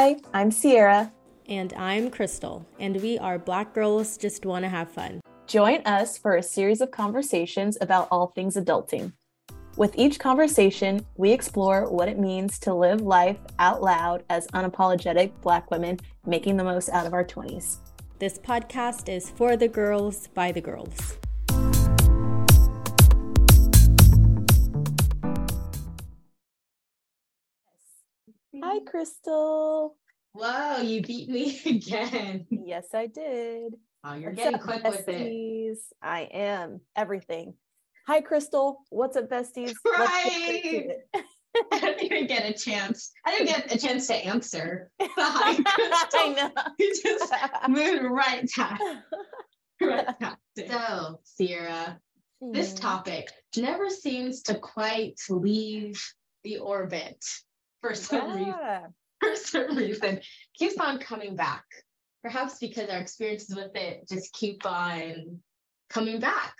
Hi, I'm Sierra. And I'm Krystal, and we are Black Girls Just Want to Have Fun. Join us for a series of conversations about all things adulting. With each conversation, we explore what it means to live life out loud as unapologetic Black women making the most out of our 20s. This podcast is for the girls by the girls. Hi, Krystal. Whoa, you beat me again. Yes, I did. Oh, you're What's getting up, quick besties? with it. I am everything. Hi, Krystal. What's up, besties? Right. I didn't even get a chance. I didn't get a chance to answer. Hi, Krystal. I know. You just moved right past. Right past so, Sierra, mm. this hmm. topic never seems to quite leave the orbit for some yeah. reason. For some reason, keeps on coming back. Perhaps because our experiences with it just keep on coming back.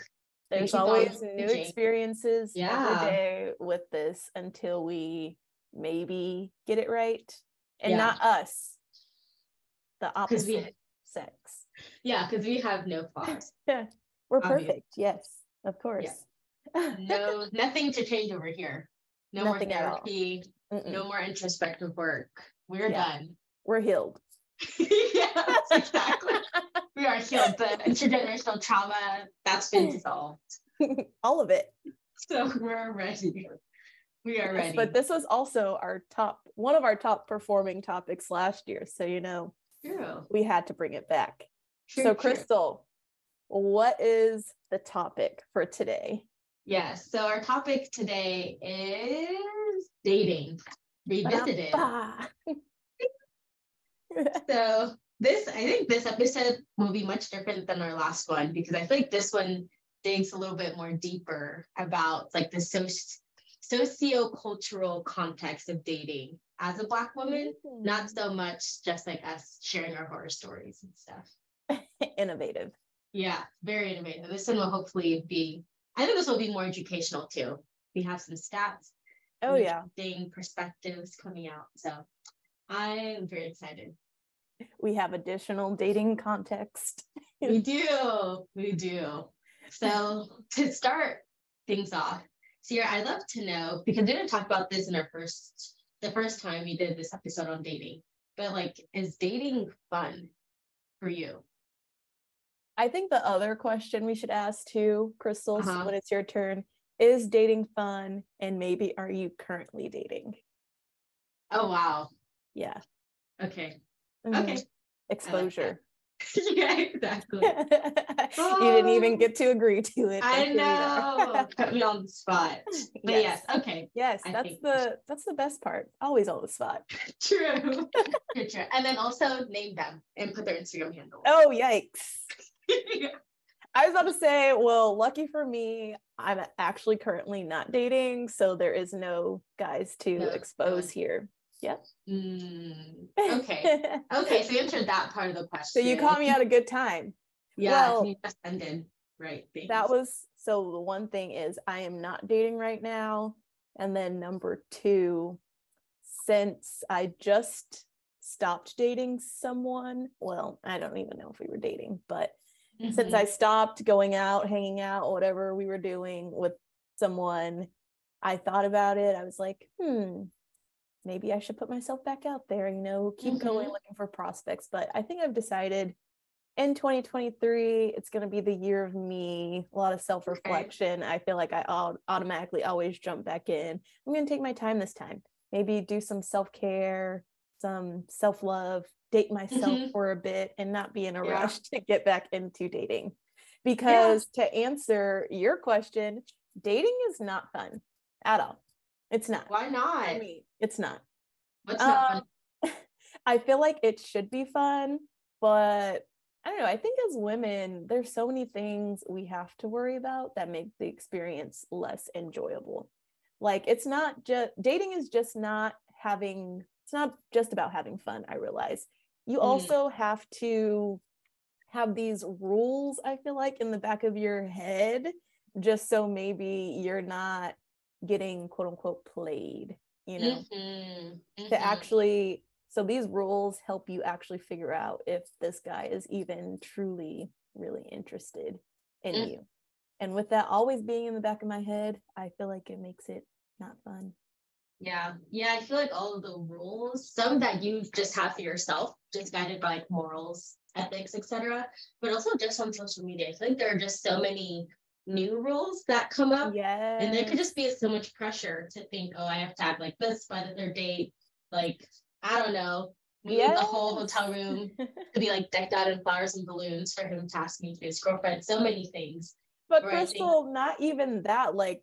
There's always new experiences yeah. every day with this until we maybe get it right. And yeah. not us, the opposite we, sex. Yeah, because we have no flaws. yeah, we're perfect. Yes, of course. Yeah. no, nothing to change over here. No nothing more therapy. No more introspective work. We're yeah. done. We're healed. yes, exactly. we are healed. The intergenerational trauma that's been dissolved. All of it. So we're ready. We are ready. But this was also our top, one of our top performing topics last year. So you know, True. we had to bring it back. True, so Krystal, true. what is the topic for today? Yes. So our topic today is dating revisited. so this, I think this episode will be much different than our last one because I feel like this one digs a little bit more deeper about like the soci- socio-cultural context of dating as a black woman, mm-hmm. not so much just like us sharing our horror stories and stuff. innovative. Yeah, very innovative. This one will hopefully be, I think this will be more educational too. We have some stats. Oh yeah. Dating perspectives coming out. So I'm very excited. We have additional dating context. we do. We do. So to start things off, Sierra, I'd love to know because we didn't talk about this in our first the first time we did this episode on dating, but like, is dating fun for you? I think the other question we should ask too, Krystal, uh-huh. when it's your turn, is dating fun? And maybe are you currently dating? Oh wow. Yeah. Okay. Mm-hmm. Okay. Exposure. yeah, exactly. you didn't even get to agree to it. I know. Put me on the spot. But yes, yes okay. Yes, I that's the that's the best part. Always on the spot. True. true. And then also name them and put their Instagram handle. Oh yikes. yeah. I was about to say, well, lucky for me, I'm actually currently not dating, so there is no guys to no, expose no. here. Yep. Mm, okay. okay. So you answered that part of the question. So you caught me at a good time. Yeah. Well, ended. Right. Thanks. That was so the one thing is I am not dating right now. And then number two, since I just stopped dating someone, well, I don't even know if we were dating, but mm-hmm. since I stopped going out, hanging out, whatever we were doing with someone, I thought about it. I was like, hmm, maybe I should put myself back out there, you know, keep mm-hmm. going looking for prospects. But I think I've decided in 2023, it's going to be the year of me, a lot of self reflection. I feel like I automatically always jump back in. I'm going to take my time this time, maybe do some self care, some self love, date myself mm-hmm. for a bit, and not be in a yeah. rush to get back into dating. Because yeah. to answer your question, dating is not fun at all. It's not. Why not? I mean, it's not. What's not um, I feel like it should be fun, but I don't know. I think as women, there's so many things we have to worry about that make the experience less enjoyable. Like it's not just dating is just not having it's not just about having fun, I realize. You mm. also have to have these rules, I feel like, in the back of your head, just so maybe you're not getting quote unquote played, you know, mm-hmm. Mm-hmm. to actually. So these rules help you actually figure out if this guy is even truly, really interested in mm. you. And with that always being in the back of my head, I feel like it makes it not fun. Yeah. Yeah. I feel like all of the rules, some that you just have for yourself, just guided by like morals, ethics, etc. But also just on social media. I feel like there are just so many new rules that come up. Yeah. And there could just be so much pressure to think, oh, I have to act like this by the third date. Like, I don't know, move yes. the whole hotel room to be like decked out in flowers and balloons for him to ask me to be his girlfriend. So many things. But Krystal, think- not even that, like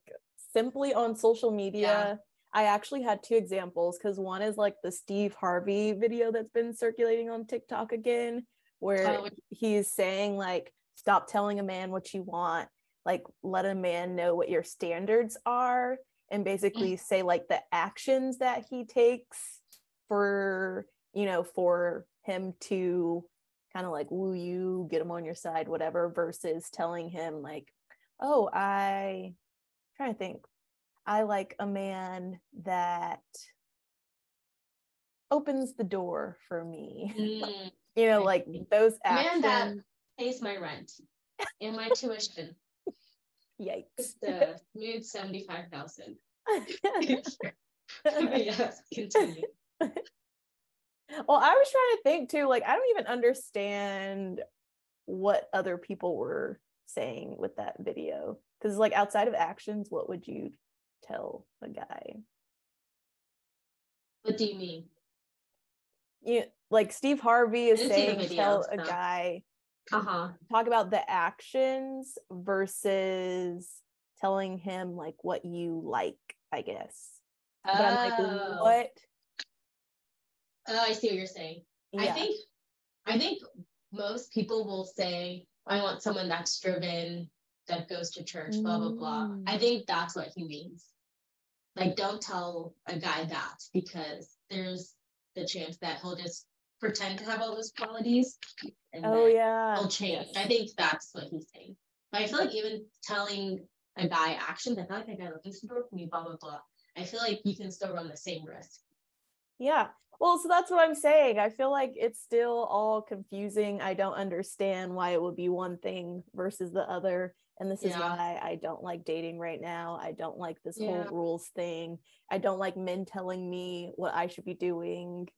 simply on social media. Yeah. I actually had two examples because one is like the Steve Harvey video that's been circulating on TikTok again, where oh. he's saying like, stop telling a man what you want, like let a man know what your standards are, and basically mm. say like the actions that he takes for you know for him to kind of like woo you, get him on your side, whatever, versus telling him like, oh, I I'm trying to think. I like a man that opens the door for me. Mm, you know, like those actions. Man that pays my rent and my tuition. Yikes. The mood 75,000. yes, continue. Well, I was trying to think too, like, I don't even understand what other people were saying with that video. Because, like, outside of actions, what would you tell a guy? What do you mean? You like Steve Harvey is saying video, tell a guy uh-huh. talk about the actions versus telling him like what you like, I guess. Oh. But I'm like, oh. what? Oh, I see what you're saying. Yeah. I think I think most people will say, I want someone that's driven, that goes to church, blah blah blah. I mm. think that's what he means. Like, don't tell a guy that because there's the chance that he'll just pretend to have all those qualities. And oh yeah, he'll change. I think that's what he's saying. But I feel like even telling a guy actions, I feel like a guy looking for me, blah blah blah. I feel like you can still run the same risk. Yeah. Well, so that's what I'm saying. I feel like it's still all confusing. I don't understand why it would be one thing versus the other. And this is yeah. why I don't like dating right now. I don't like this yeah. whole rules thing. I don't like men telling me what I should be doing.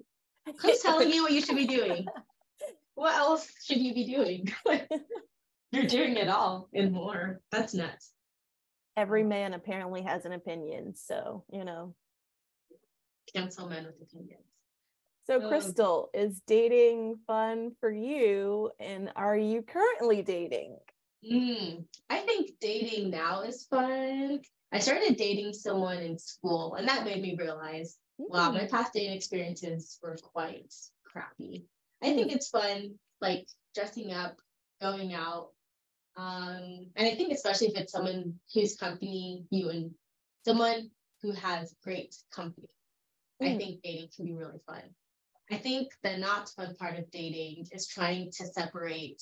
Who's telling you what you should be doing? what else should you be doing? You're doing it all and more. That's nuts. Every man apparently has an opinion. So, you know. Cancel men with opinions. So, um, Krystal, is dating fun for you? And are you currently dating? Mm, I think dating now is fun. I started dating someone in school, and that made me realize, mm. wow, my mm. past dating experiences were quite crappy. I think mm. it's fun, like dressing up, going out. Um, and I think especially if it's someone whose company you and someone who has great company, mm. I think dating can be really fun. I think the not fun part of dating is trying to separate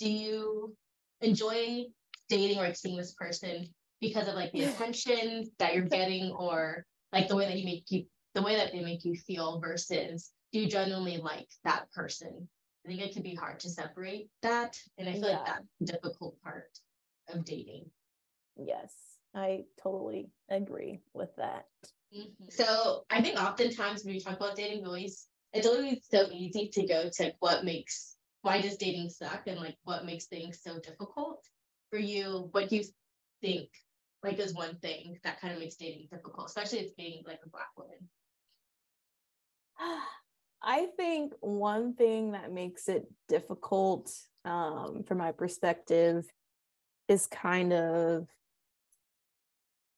do you enjoy dating or seeing this person because of like the attention that you're getting or like the way that you make you the way that they make you feel versus do you genuinely like that person i think it can be hard to separate that and i feel yeah. like that's the difficult part of dating yes i totally agree with that mm-hmm. so i think oftentimes when we talk about dating we always it's always so easy to go to what makes why does dating suck and like what makes things so difficult for you what do you think like is one thing that kind of makes dating difficult especially if being like a black woman i think one thing that makes it difficult um, from my perspective is kind of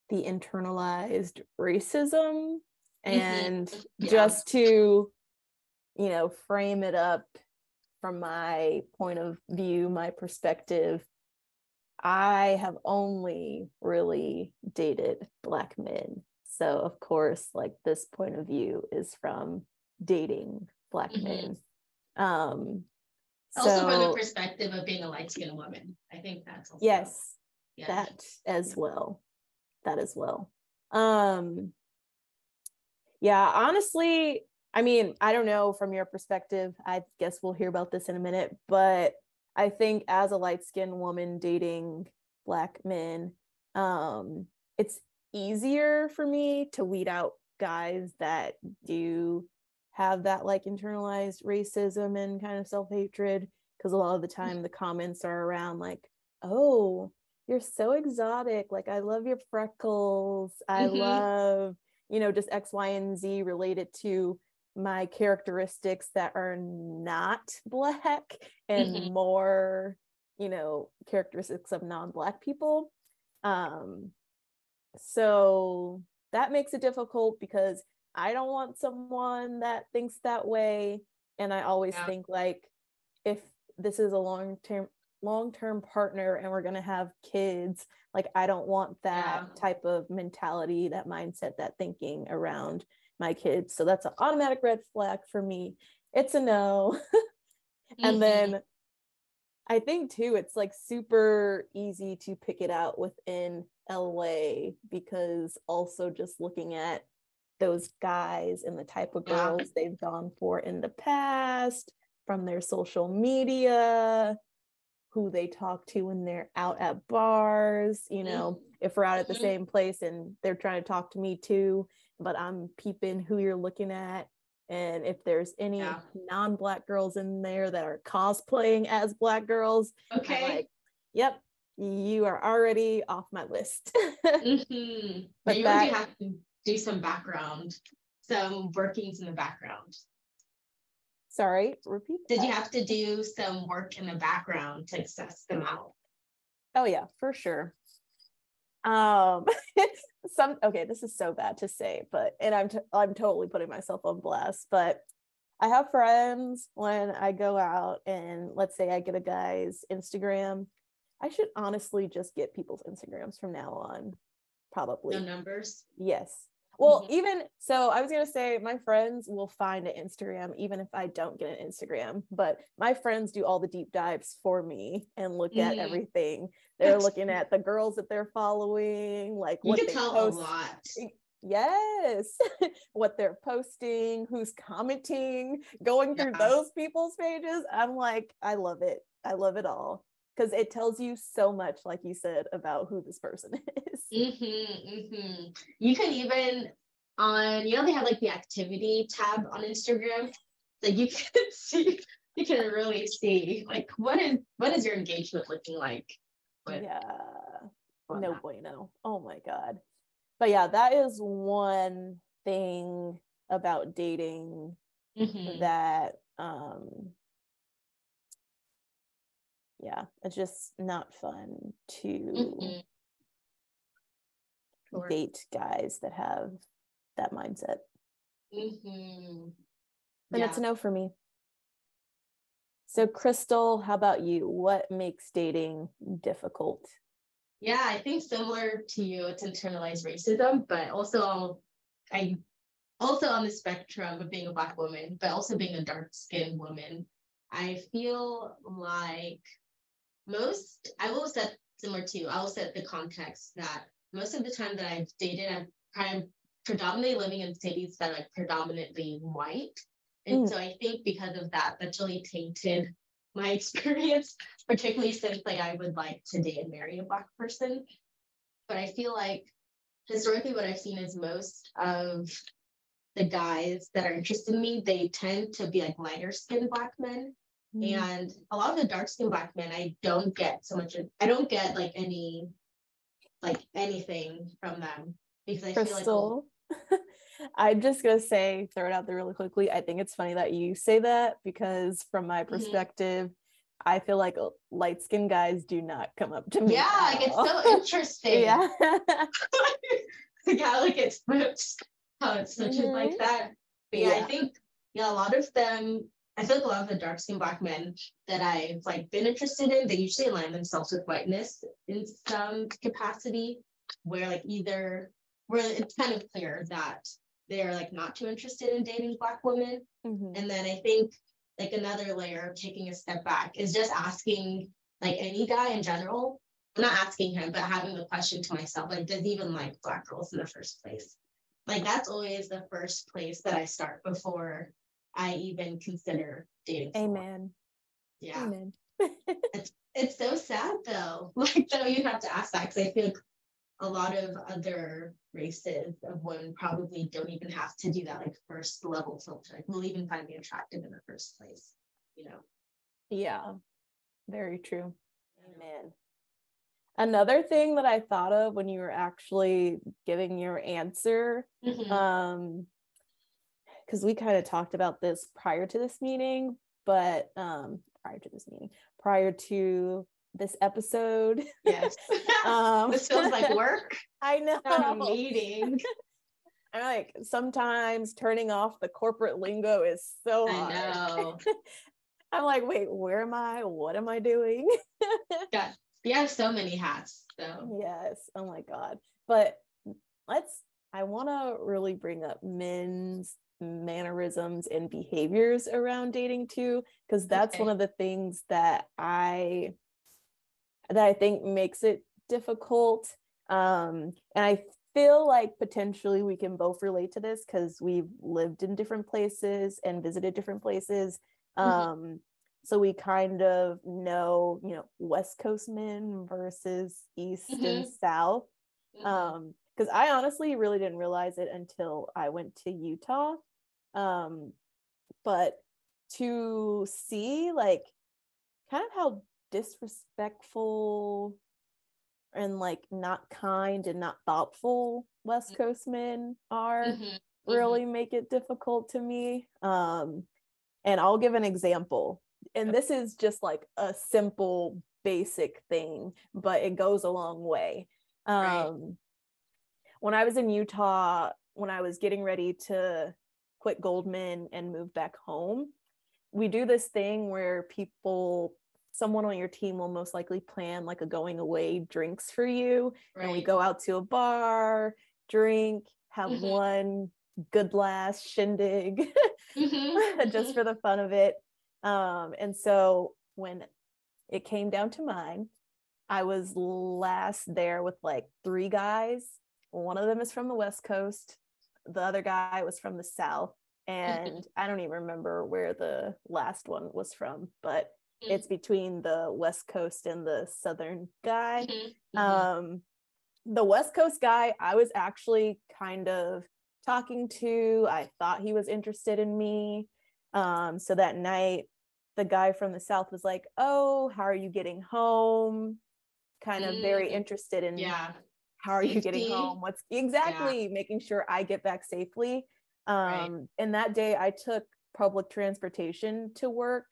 the internalized racism mm-hmm. and yeah. just to you know frame it up from my point of view, my perspective, I have only really dated Black men. So, of course, like this point of view is from dating Black mm-hmm. men. Um, also, so, from the perspective of being a light skinned woman, I think that's also, yes, yeah. that as well. That as well. Um, yeah, honestly, I mean, I don't know from your perspective. I guess we'll hear about this in a minute, but I think as a light skinned woman dating black men, um, it's easier for me to weed out guys that do have that like internalized racism and kind of self-hatred because a lot of the time the comments are around like oh you're so exotic like i love your freckles i mm-hmm. love you know just x y and z related to my characteristics that are not black and mm-hmm. more you know characteristics of non-black people um so that makes it difficult because i don't want someone that thinks that way and i always yeah. think like if this is a long term long term partner and we're going to have kids like i don't want that yeah. type of mentality that mindset that thinking around my kids so that's an automatic red flag for me it's a no and mm-hmm. then i think too it's like super easy to pick it out within la because also just looking at those guys and the type of girls yeah. they've gone for in the past from their social media who they talk to when they're out at bars you know mm-hmm. if we're out at the mm-hmm. same place and they're trying to talk to me too but i'm peeping who you're looking at and if there's any yeah. non-black girls in there that are cosplaying as black girls okay like yep you are already off my list mm-hmm. but you that, have to do some background some workings in the background Sorry, repeat. Did that. you have to do some work in the background to assess them out? Oh yeah, for sure. Um, some okay, this is so bad to say, but and I'm t- I'm totally putting myself on blast, but I have friends when I go out and let's say I get a guy's Instagram. I should honestly just get people's Instagrams from now on. Probably. No numbers? Yes. Well, mm-hmm. even so, I was gonna say my friends will find an Instagram even if I don't get an Instagram. But my friends do all the deep dives for me and look mm-hmm. at everything. They're looking at the girls that they're following, like you what they post. a lot. Yes, what they're posting, who's commenting, going through yeah. those people's pages. I'm like, I love it. I love it all because it tells you so much, like you said, about who this person is. Mm-hmm, mm-hmm. You can even on you know they have like the activity tab on Instagram, like you can see you can really see like what is what is your engagement looking like. With, yeah, no that. bueno. Oh my god, but yeah, that is one thing about dating mm-hmm. that um yeah, it's just not fun to mm-hmm. sure. date guys that have that mindset. Mm-hmm. And yeah. it's a no for me. So, Krystal, how about you? What makes dating difficult? Yeah, I think similar to you, it's internalized racism, but also I also on the spectrum of being a black woman, but also being a dark skinned woman. I feel like most I will set similar to I will set the context that most of the time that I've dated, I'm predominantly living in cities that are like predominantly white. And mm. so I think because of that, that's really tainted my experience, particularly since like I would like to date and marry a black person. But I feel like historically what I've seen is most of the guys that are interested in me, they tend to be like lighter skinned black men. Mm. And a lot of the dark skinned black men, I don't get so much, I don't get like any, like anything from them because I Krystal. feel like. I'm just gonna say, throw it out there really quickly. I think it's funny that you say that because, from my mm-hmm. perspective, mm-hmm. I feel like light skinned guys do not come up to me. Yeah, like it's so interesting. yeah. like it's how it's such mm-hmm. like that. But yeah, yeah, I think yeah, a lot of them I feel like a lot of the dark skinned black men that I've like been interested in, they usually align themselves with whiteness in some capacity, where like either where it's kind of clear that they're like not too interested in dating black women. Mm-hmm. And then I think like another layer of taking a step back is just asking like any guy in general, I'm not asking him, but having the question to myself, like, does he even like black girls in the first place? like that's always the first place that I start before I even consider dating. Amen. Yeah. Amen. it's, it's so sad though. Like though you have to ask that because I feel like a lot of other races of women probably don't even have to do that like first level filter. Like will even find me attractive in the first place, you know. Yeah. Very true. Amen. Another thing that I thought of when you were actually giving your answer, mm-hmm. um, because we kind of talked about this prior to this meeting, but um, prior to this meeting, prior to this episode. Yes. um, this feels like work. I know. Not a meeting. I'm like sometimes turning off the corporate lingo is so hard. I know. I'm like, wait, where am I? What am I doing? yeah, you have so many hats. So yes. Oh my god. But let's. I want to really bring up men's mannerisms and behaviors around dating too, because that's okay. one of the things that I that I think makes it difficult. Um, and I feel like potentially we can both relate to this because we've lived in different places and visited different places. Mm-hmm. Um, mm-hmm. So we kind of know, you know, West Coast men versus East mm-hmm. and South. Mm-hmm. Um, because I honestly really didn't realize it until I went to Utah. Um, but to see like kind of how disrespectful and like not kind and not thoughtful West. Coast men are mm-hmm. mm-hmm. really mm-hmm. make it difficult to me. Um, and I'll give an example. And this is just like a simple, basic thing, but it goes a long way. Um, right. When I was in Utah, when I was getting ready to quit Goldman and move back home, we do this thing where people someone on your team will most likely plan like a going away drinks for you right. and we go out to a bar drink have mm-hmm. one good last shindig mm-hmm. just mm-hmm. for the fun of it um, and so when it came down to mine i was last there with like three guys one of them is from the west coast the other guy was from the south mm-hmm. and i don't even remember where the last one was from but mm-hmm. it's between the west coast and the southern guy mm-hmm. mm-hmm. um the west coast guy i was actually kind of talking to i thought he was interested in me um so that night the guy from the south was like oh how are you getting home kind of very mm-hmm. interested in yeah how are you getting home what's exactly yeah. making sure i get back safely um right. and that day i took public transportation to work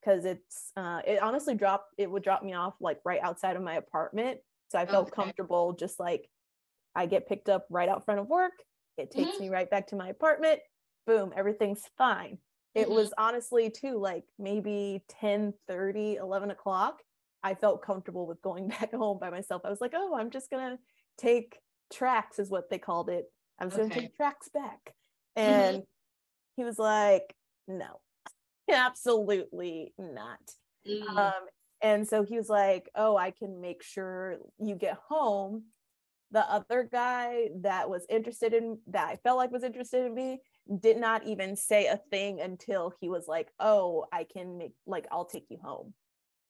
because it's uh, it honestly dropped it would drop me off like right outside of my apartment so i felt okay. comfortable just like i get picked up right out front of work it takes mm-hmm. me right back to my apartment boom everything's fine it mm-hmm. was honestly too like maybe 10 30 11 o'clock i felt comfortable with going back home by myself i was like oh i'm just gonna take TRAX is what they called it i'm just okay. gonna take TRAX back mm-hmm. and mm-hmm. he was like no absolutely not. Mm. Um, and so he was like, Oh, I can make sure you get home. The other guy that was interested in that I felt like was interested in me did not even say a thing until he was like, Oh, I can make like I'll take you home.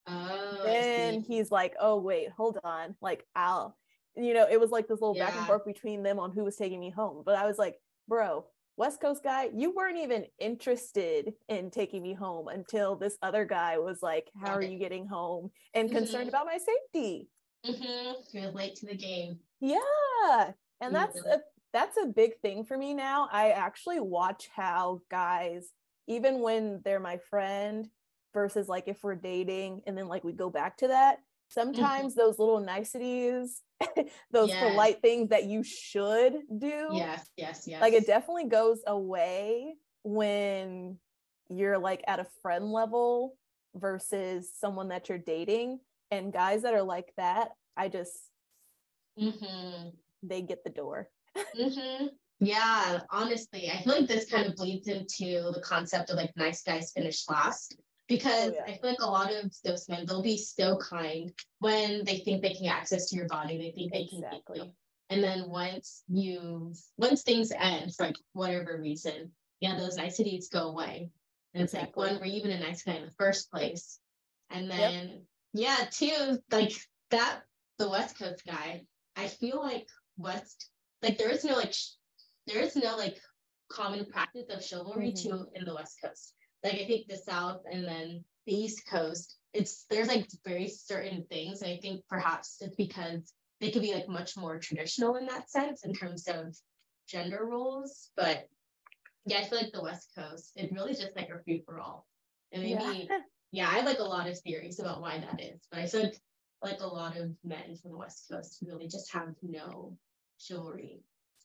Oh, then he's like, Oh, wait, hold on. Like, I'll, you know, it was like this little yeah. back and forth between them on who was taking me home. But I was like, Bro, West Coast guy, you weren't even interested in taking me home until this other guy was like, How are you getting home? and mm-hmm. concerned about my safety. Mm-hmm. You're late to the game. Yeah. And that's mm-hmm. a that's a big thing for me now. I actually watch how guys, even when they're my friend, versus like if we're dating and then like we go back to that. Sometimes mm-hmm. those little niceties those yes. polite things that you should do yes yes yes like it definitely goes away when you're like at a friend level versus someone that you're dating and guys that are like that i just mm-hmm. they get the door mm-hmm. yeah honestly i feel like this kind of bleeds into the concept of like nice guys finish last because oh, yeah. I feel like a lot of those men they'll be so kind when they think they can get access to your body. They think they exactly. can you. And then once you once things end for like whatever reason, yeah, those niceties go away. And it's exactly. like one, were you even a nice guy in the first place? And then yep. yeah, two, like that the West Coast guy, I feel like West like there is no like sh- there is no like common practice of chivalry mm-hmm. too in the West Coast. Like I think the South and then the East Coast, it's there's like very certain things. And I think perhaps it's because they could be like much more traditional in that sense in terms of gender roles. But yeah, I feel like the West Coast, it really just like a free for all. And maybe yeah. yeah, I have like a lot of theories about why that is. But I said like a lot of men from the West Coast really just have no chivalry.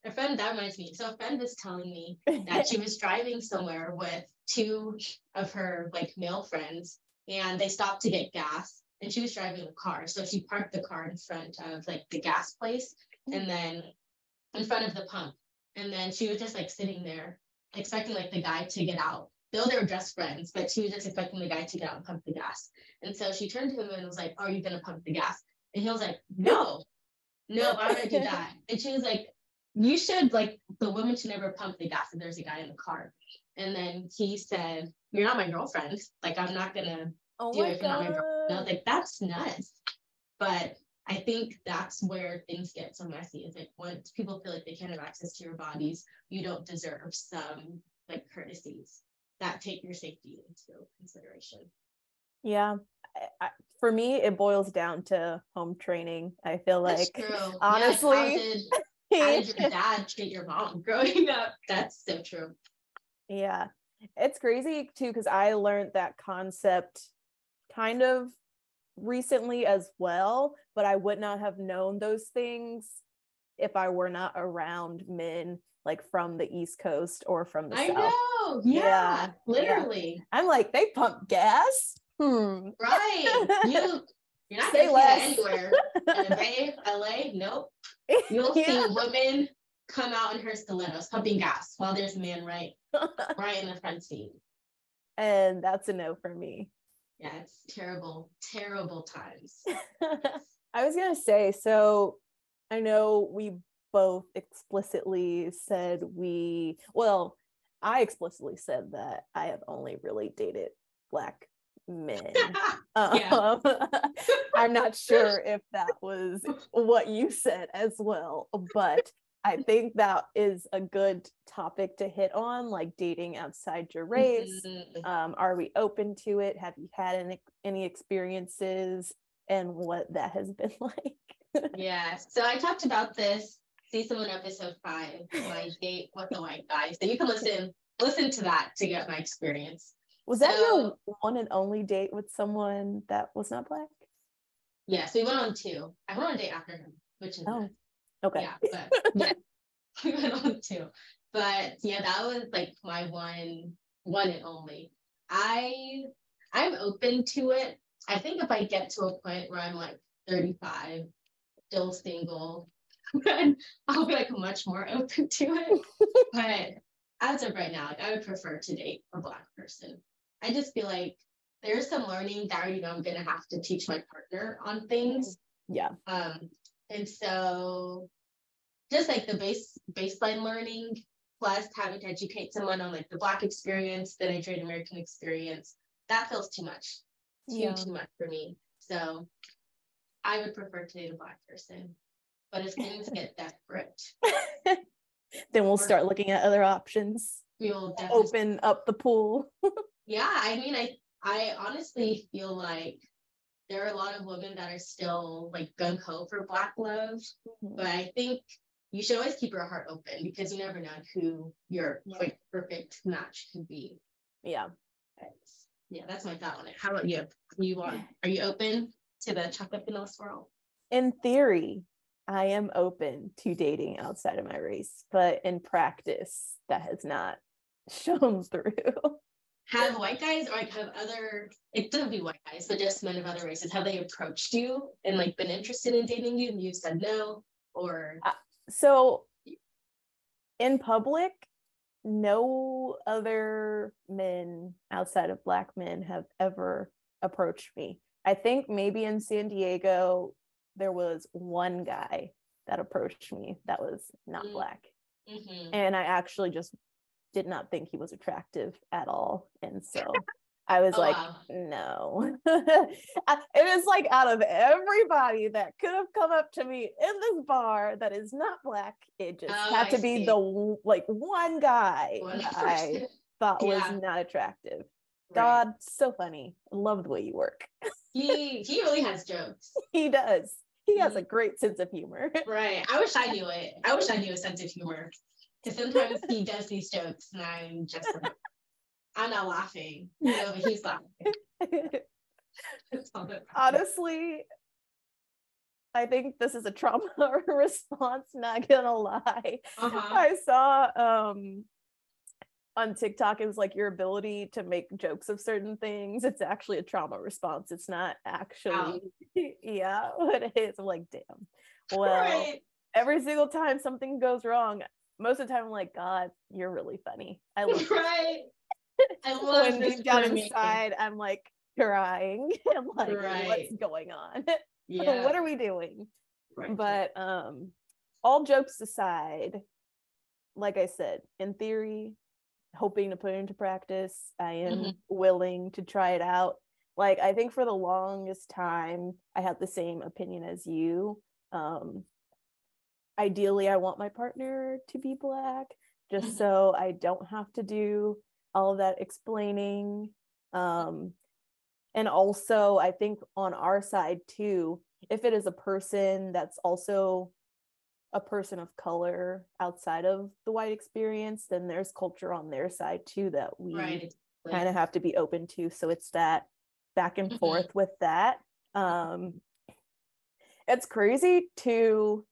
A friend that reminds me. So a friend was telling me that she was driving somewhere with two of her like male friends, and they stopped to get gas. And she was driving the car, so she parked the car in front of like the gas place, and mm. then in front of the pump. And then she was just like sitting there, expecting like the guy to get out. Though they were just friends, but she was just expecting the guy to get out and pump the gas. And so she turned to him and was like, Are you gonna pump the gas? And he was like, No, no, why going to do that? And she was like, you should like the woman should never pump the gas if there's a guy in the car. And then he said, You're not my girlfriend. Like I'm not gonna oh do it if you're my girlfriend. And I was like, that's nuts. But I think that's where things get so messy. Is like once people feel like they can't have access to your bodies, you don't deserve some like courtesies that take your safety into consideration. Yeah. I, for me, it boils down to home training. I feel like honestly, yeah, how, did, your dad treat your mom growing up? That's so true. Yeah, it's crazy too because I learned that concept kind of recently as well, but I would not have known those things if I were not around men like from the East Coast or from the I South. know. Yeah, yeah. literally. Yeah. I'm like, they pump gas. Hmm. Right. You you're not Say gonna less. see that anywhere. In the Bay, LA, nope. You'll yeah. see women come out in her stilettos pumping gas while there's a man right right in the front seat. And that's a no for me. Yeah, it's terrible, terrible times. I was gonna say, so I know we both explicitly said we well, I explicitly said that I have only really dated black men. um, I'm not sure if that was what you said as well, but I think that is a good topic to hit on, like dating outside your race. Mm-hmm. Um, are we open to it? Have you had any, any experiences and what that has been like? yeah. So I talked about this season one, episode five, my date with the white guy. So you can listen listen to that to get my experience. Was that so, your one and only date with someone that was not black? Yeah, so we went on two. I went on a date after him, which is oh, okay. Yeah, but yeah, we went on two. But yeah, that was like my one, one and only. I I'm open to it. I think if I get to a point where I'm like 35, still single, then I'll be like much more open to it. but as of right now, like I would prefer to date a black person. I just feel like there's some learning that already know I'm gonna have to teach my partner on things. Yeah. Um, and so just like the base baseline learning plus having to educate someone on like the black experience, the Nigerian American experience, that feels too much. Too yeah. too much for me. So I would prefer to date a black person. But if things get desperate, then we'll start looking at other options. We'll open up the pool. yeah, I mean, I I honestly feel like there are a lot of women that are still like gung ho for black love, mm-hmm. but I think you should always keep your heart open because you never know who your like perfect match could be. Yeah. yeah, that's my thought on it. How about you? You are are you open to the chocolate vanilla swirl? In theory, I am open to dating outside of my race, but in practice, that has not shown through have white guys or like have other it doesn't be white guys but just men of other races have they approached you and like been interested in dating you and you said no or uh, so in public no other men outside of black men have ever approached me i think maybe in san diego there was one guy that approached me that was not Mm. black. Mhm. And I actually just did not think he was attractive at all. And so I was Oh, like, wow. no. It is like out of everybody that could have come up to me in this bar that is not black, it just Oh, had I to be see. the like one guy I thought was not attractive. Right. God, so funny. Love the way you work. He he really has jokes. he does. He has a Mhm. great sense of humor. Right. I wish I knew it. I wish I knew a sense of humor. Because sometimes he does these jokes and I'm just like, I'm not laughing. You know, but he's laughing. That's all that matters. Honestly, I think this is a trauma response, not gonna lie. Uh-huh. I saw um on TikTok it was like your ability to make jokes of certain things. It's actually a trauma response. It's not actually yeah, what it is. I'm like, damn. Well, Right. every single time something goes wrong, most of the time I'm like, God, you're really funny. I love Right. I love when this down inside I'm like crying and like what's going on? Yeah. what are we doing? Right. But um all jokes aside, like I said, in theory, hoping to put it into practice, I am Mhm. willing to try it out. Like I think for the longest time I had the same opinion as you. Um ideally I want my partner to be black just Mhm. so I don't have to do all of that explaining. Um and also I think on our side too, if it is a person that's also a person of color outside of the white experience, then there's culture on their side too that we right. kind of have to be open to. So it's that back and Mhm. forth with that. Um it's crazy too,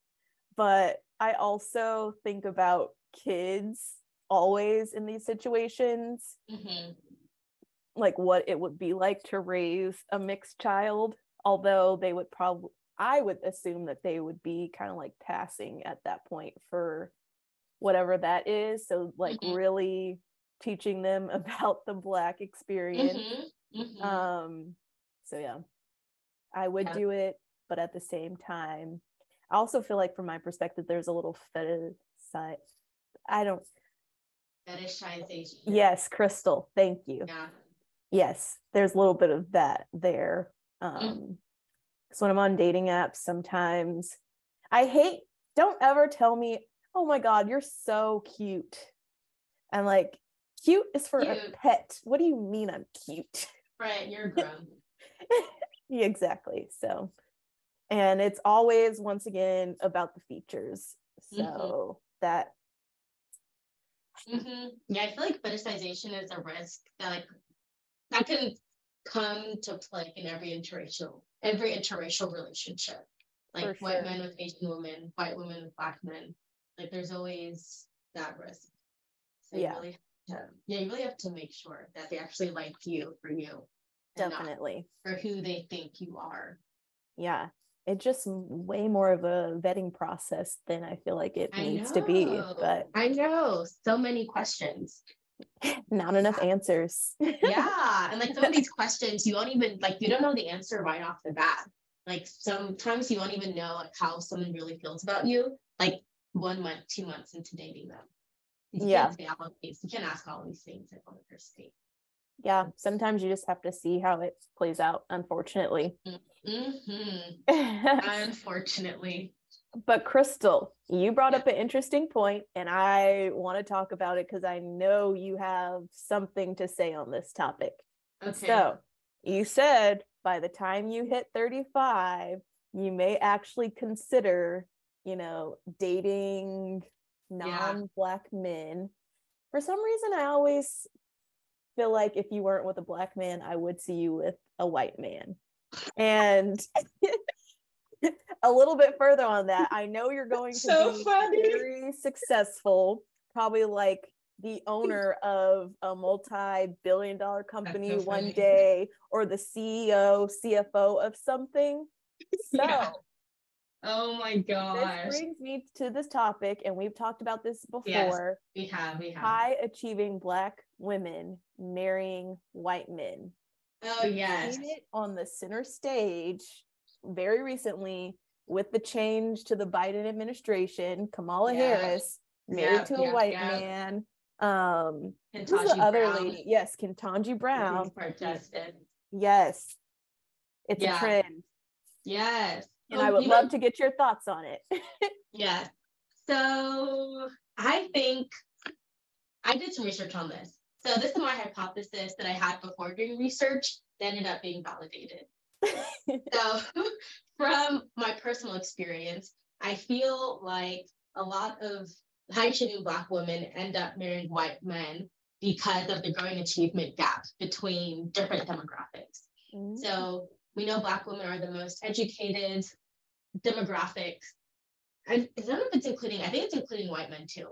but I also think about kids always in these situations. Hmm like what it would be like to raise a mixed child although they would probably i would assume that they would be kind of like passing at that point for whatever that is. So like Mhm. really teaching them about the black experience. Hmm um so yeah i would Yeah. do it but at the same time i also feel like from my perspective there's a little fetish i don't Fetishization. yes krystal thank you Yeah. yes there's a little bit of that there Mm. um so when i'm on dating apps sometimes i hate don't ever tell me oh my god you're so cute i'm like cute is for a pet what do you mean i'm cute Right. You're grown. exactly so and it's always once again about the features so Mhm. that hmm Yeah, I feel like fetishization is a risk that like that can come to play in every interracial every interracial relationship. Like For white men with Asian women, white women with black men. Like there's always that risk. So Yeah. you really have to, yeah, you really have to make sure that they actually like you for you. definitely For who they think you are. yeah it's just way more of a vetting process than i feel like it needs to be but I know. So many questions. not enough answers. Yeah and like some of these questions you don't even like you don't know the answer right off the bat. Like sometimes you won't even know like how someone really feels about you like one month two months into dating them. You Yeah. can't say all these you can't ask all these things like on the first date yeah sometimes you just have to see how it plays out unfortunately. Hmm unfortunately. But krystal you brought up an interesting point and i want to talk about it because i know you have something to say on this topic. Okay. So you said by the time you hit 35 you may actually consider you know dating non-black men. For some reason i always feel like if you weren't with a black man i would see you with a white man and a little bit further on that i know you're going to So be funny. very successful probably like the owner of a multi-billion dollar company so one day or the ceo cfo of something so Yeah. oh my this gosh brings me to this topic and we've talked about this before Yes. we have we have high achieving black women marrying white men oh yes on the center stage very recently with the change to the Biden administration, Kamala yeah. Harris married to a white man. Um, who's the other Brown. lady? Yes, Ketanji Brown. Yes, it's a trend. Yes, and oh, I would love know, to get your thoughts on it. yeah. So I think I did some research on this. So this is my hypothesis that I had before doing research that ended up being validated. so from my personal experience, I feel like a lot of high achieving Black women end up marrying white men because of the growing achievement gap between different demographics. Mm-hmm. So we know Black women are the most educated demographic. I, I don't know if it's including, I think it's including white men too.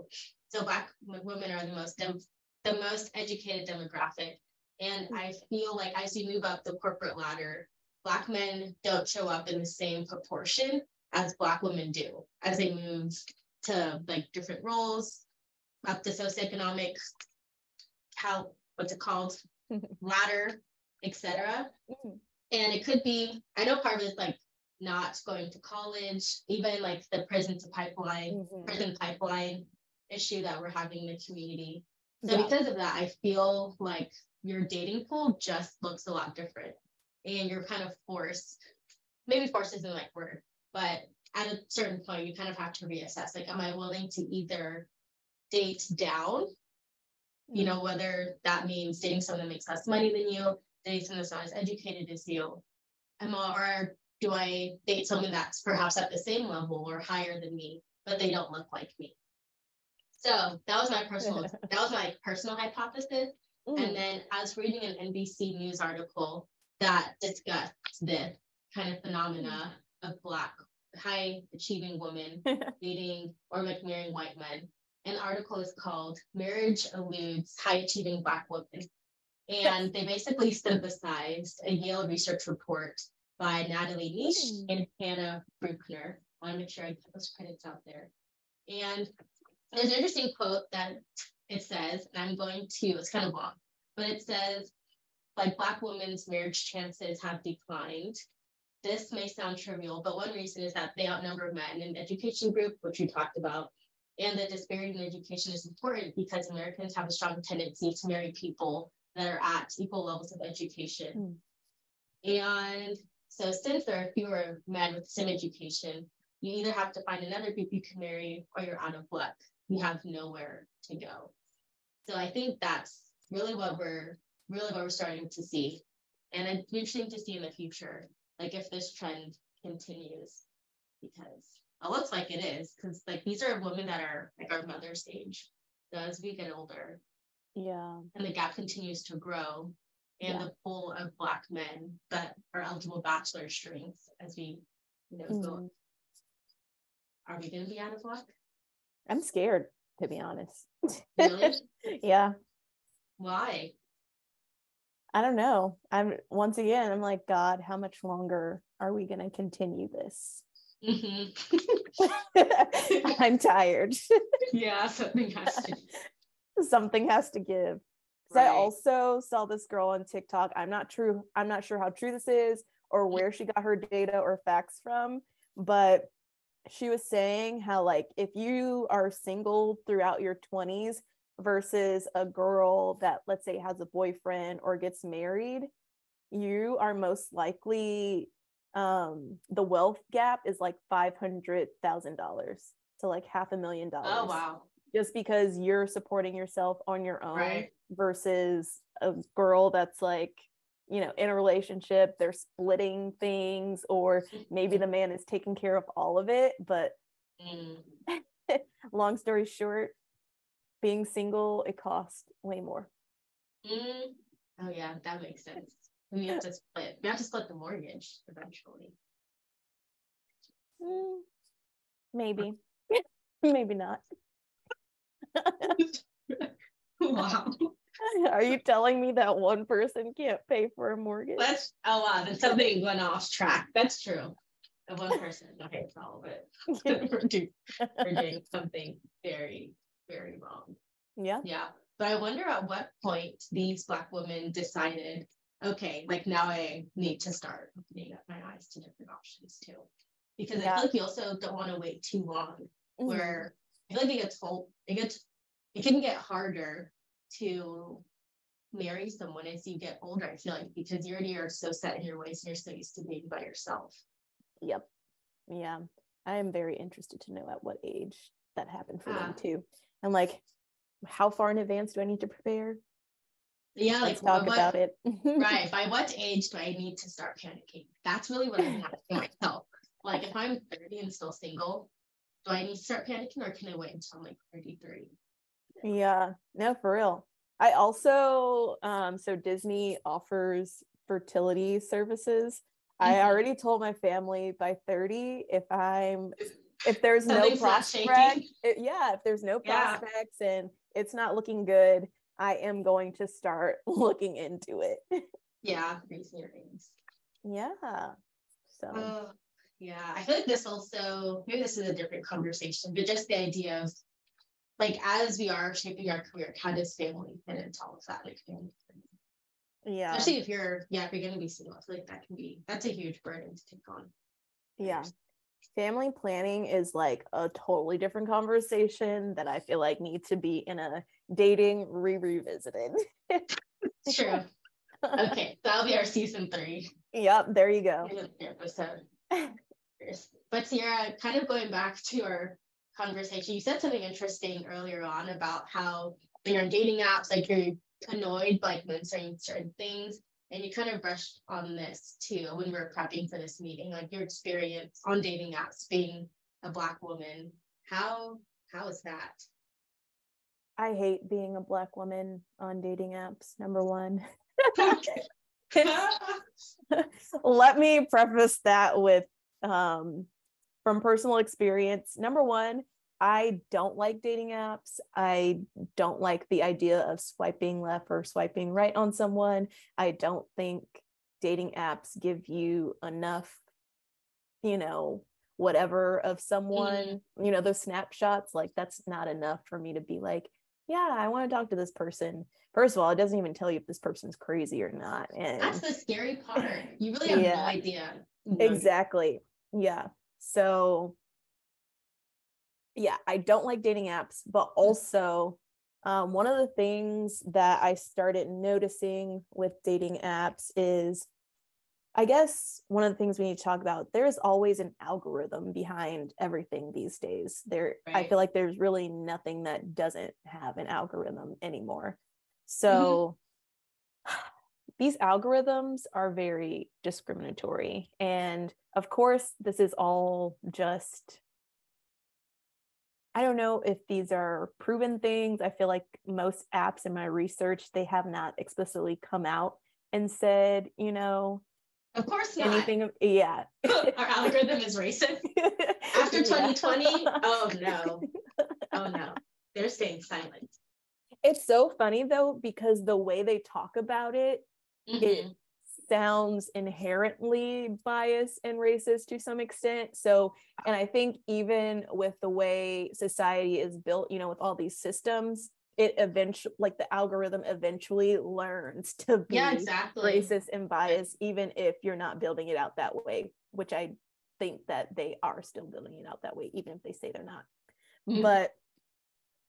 So Black women are the most dem- the most educated demographic. And I feel like as you move up the corporate ladder, Black men don't show up in the same proportion as Black women do as they move to like different roles, up the socioeconomic, how, what's it called, ladder, etc. Mm-hmm. And it could be, I know part of it's like not going to college, even like the prison to pipeline, mm-hmm. prison pipeline issue that we're having in the community. So yeah. because of that, I feel like your dating pool just looks a lot different. And you're kind of forced, maybe forced isn't the right word, but at a certain point, you kind of have to reassess like, am I willing to either date down? You know, whether that means dating someone that makes less money than you, dating someone that's not as educated as you, am I, or do I date someone that's perhaps at the same level or higher than me, but they don't look like me? So that was my personal that was my personal hypothesis. Mm. And then I was reading an NBC News article that discussed this kind of phenomena of black high achieving women dating or like marrying white men. An article is called Marriage Eludes High Achieving Black Women. And they basically synthesized a Yale research report by Natalie Nitsche mm. and Hannah Bruckner. I want to make sure I put those credits out there. And there's an interesting quote that it says, and I'm going to, it's kind of long, but it says, like Black women's marriage chances have declined. This may sound trivial, but one reason is that they outnumber men in the education group, which we talked about. And the disparity in education is important because Americans have a strong tendency to marry people that are at equal levels of education. Mm. And so, since there are fewer men with the same education, you either have to find another group you can marry or you're out of luck we have nowhere to go. So I think that's really what we're really what we're starting to see. And it's interesting to see in the future, like if this trend continues, because it looks like it is, because like these are women that are like our mother's age. So as we get older, yeah, and the gap continues to grow, and yeah. the pool of black men that are eligible bachelor strengths as we, you know, mm-hmm. go. Are we going to be out of luck? I'm scared, to be honest. Really? yeah. Why? I don't know. I'm once again, I'm like, God, how much longer are we going to continue this? Mm-hmm. I'm tired. yeah, something has to. something has to give. Right. I also saw this girl on TikTok. I'm not true. I'm not sure how true this is or where she got her data or facts from, but she was saying how like if you are single throughout your 20s versus a girl that let's say has a boyfriend or gets married you are most likely um the wealth gap is like $500,000 to like half a million dollars. Oh wow. Just because you're supporting yourself on your own right. versus a girl that's like you know in a relationship they're splitting things or maybe the man is taking care of all of it but mm. long story short being single it costs way more. Mm. oh yeah that makes sense. We have to split we have to split the mortgage eventually. Mm. maybe. Maybe not. Wow Are you telling me that one person can't pay for a mortgage? That's oh wow, that's something went off track. That's true. The one person okay, for all of it. we're, doing, we're doing something very, very wrong. Yeah. Yeah. But I wonder at what point these black women decided, okay, like now I need to start opening up my eyes to different options too. because yeah. I feel like you also don't want to wait too long. Mm-hmm. Where I feel like it gets told, it gets it can get harder to marry someone as you get older. I feel like because you already are so set in your ways and you're so used to being by yourself. Yep. Yeah. I am very interested to know at what age that happened for uh, them too. And like, how far in advance do I need to prepare? Yeah, Let's like talk what, about it. right. By what age do I need to start panicking? That's really what I'm asking myself. Like if I'm 30 and still single, do I need to start panicking or can I wait until I'm like 33? Yeah, no, for real. I also um so Disney offers fertility services. Mm-hmm. I already told my family by 30 if I'm if there's no prospect, it, yeah, if there's no prospects yeah. and it's not looking good, I am going to start looking into it. Yeah, raising earrings. Yeah. So uh, yeah, I feel like this also maybe this is a different conversation, but just the idea of like as we are shaping our career, how does family fit into all of that? Like family yeah. Especially if you're yeah, if you're gonna be single, I feel like that can be that's a huge burden to take on. Yeah family planning is like a totally different conversation that I feel like needs to be in a dating re revisited. True. Okay, that'll be our season three. Yep, there you go. Episode. but Sierra, kind of going back to our conversation, you said something interesting earlier on about how when you're on dating apps, like you're annoyed like when certain certain things and you kind of brushed on this too when we were prepping for this meeting, like your experience on dating apps being a black woman. How how is that? I hate being a black woman on dating apps, number one. Let me preface that with um, from personal experience. Number one, I don't like dating apps. I don't like the idea of swiping left or swiping right on someone. I don't think dating apps give you enough, you know, whatever of someone, mm-hmm. you know, those snapshots. Like, that's not enough for me to be like, yeah, I want to talk to this person. First of all, it doesn't even tell you if this person's crazy or not. And that's the scary part. You really have yeah, no idea. Exactly. Yeah. So yeah, I don't like dating apps, but mm. also um, one of the things that I started noticing with dating apps is I guess one of the things we need to talk about there's always an algorithm behind everything these days. There right. I feel like there's really nothing that doesn't have an algorithm anymore. Mm-hmm. So mm-hmm. These algorithms are very discriminatory and of course this is all just I don't know if these are proven things. I feel like most apps in my research, they have not explicitly come out and said, you know, of course not. Anything, yeah. Our algorithm is racist. After 2020, yeah. oh no. Oh no. They're staying silent. It's so funny though, because the way they talk about it, mm-hmm. it sounds inherently biased and racist to some extent. So, and I think even with the way society is built, you know, with all these systems, it eventually, like the algorithm eventually learns to be yeah, exactly. racist and biased, even if you're not building it out that way, which I think that they are still building it out that way, even if they say they're not. Mm-hmm. But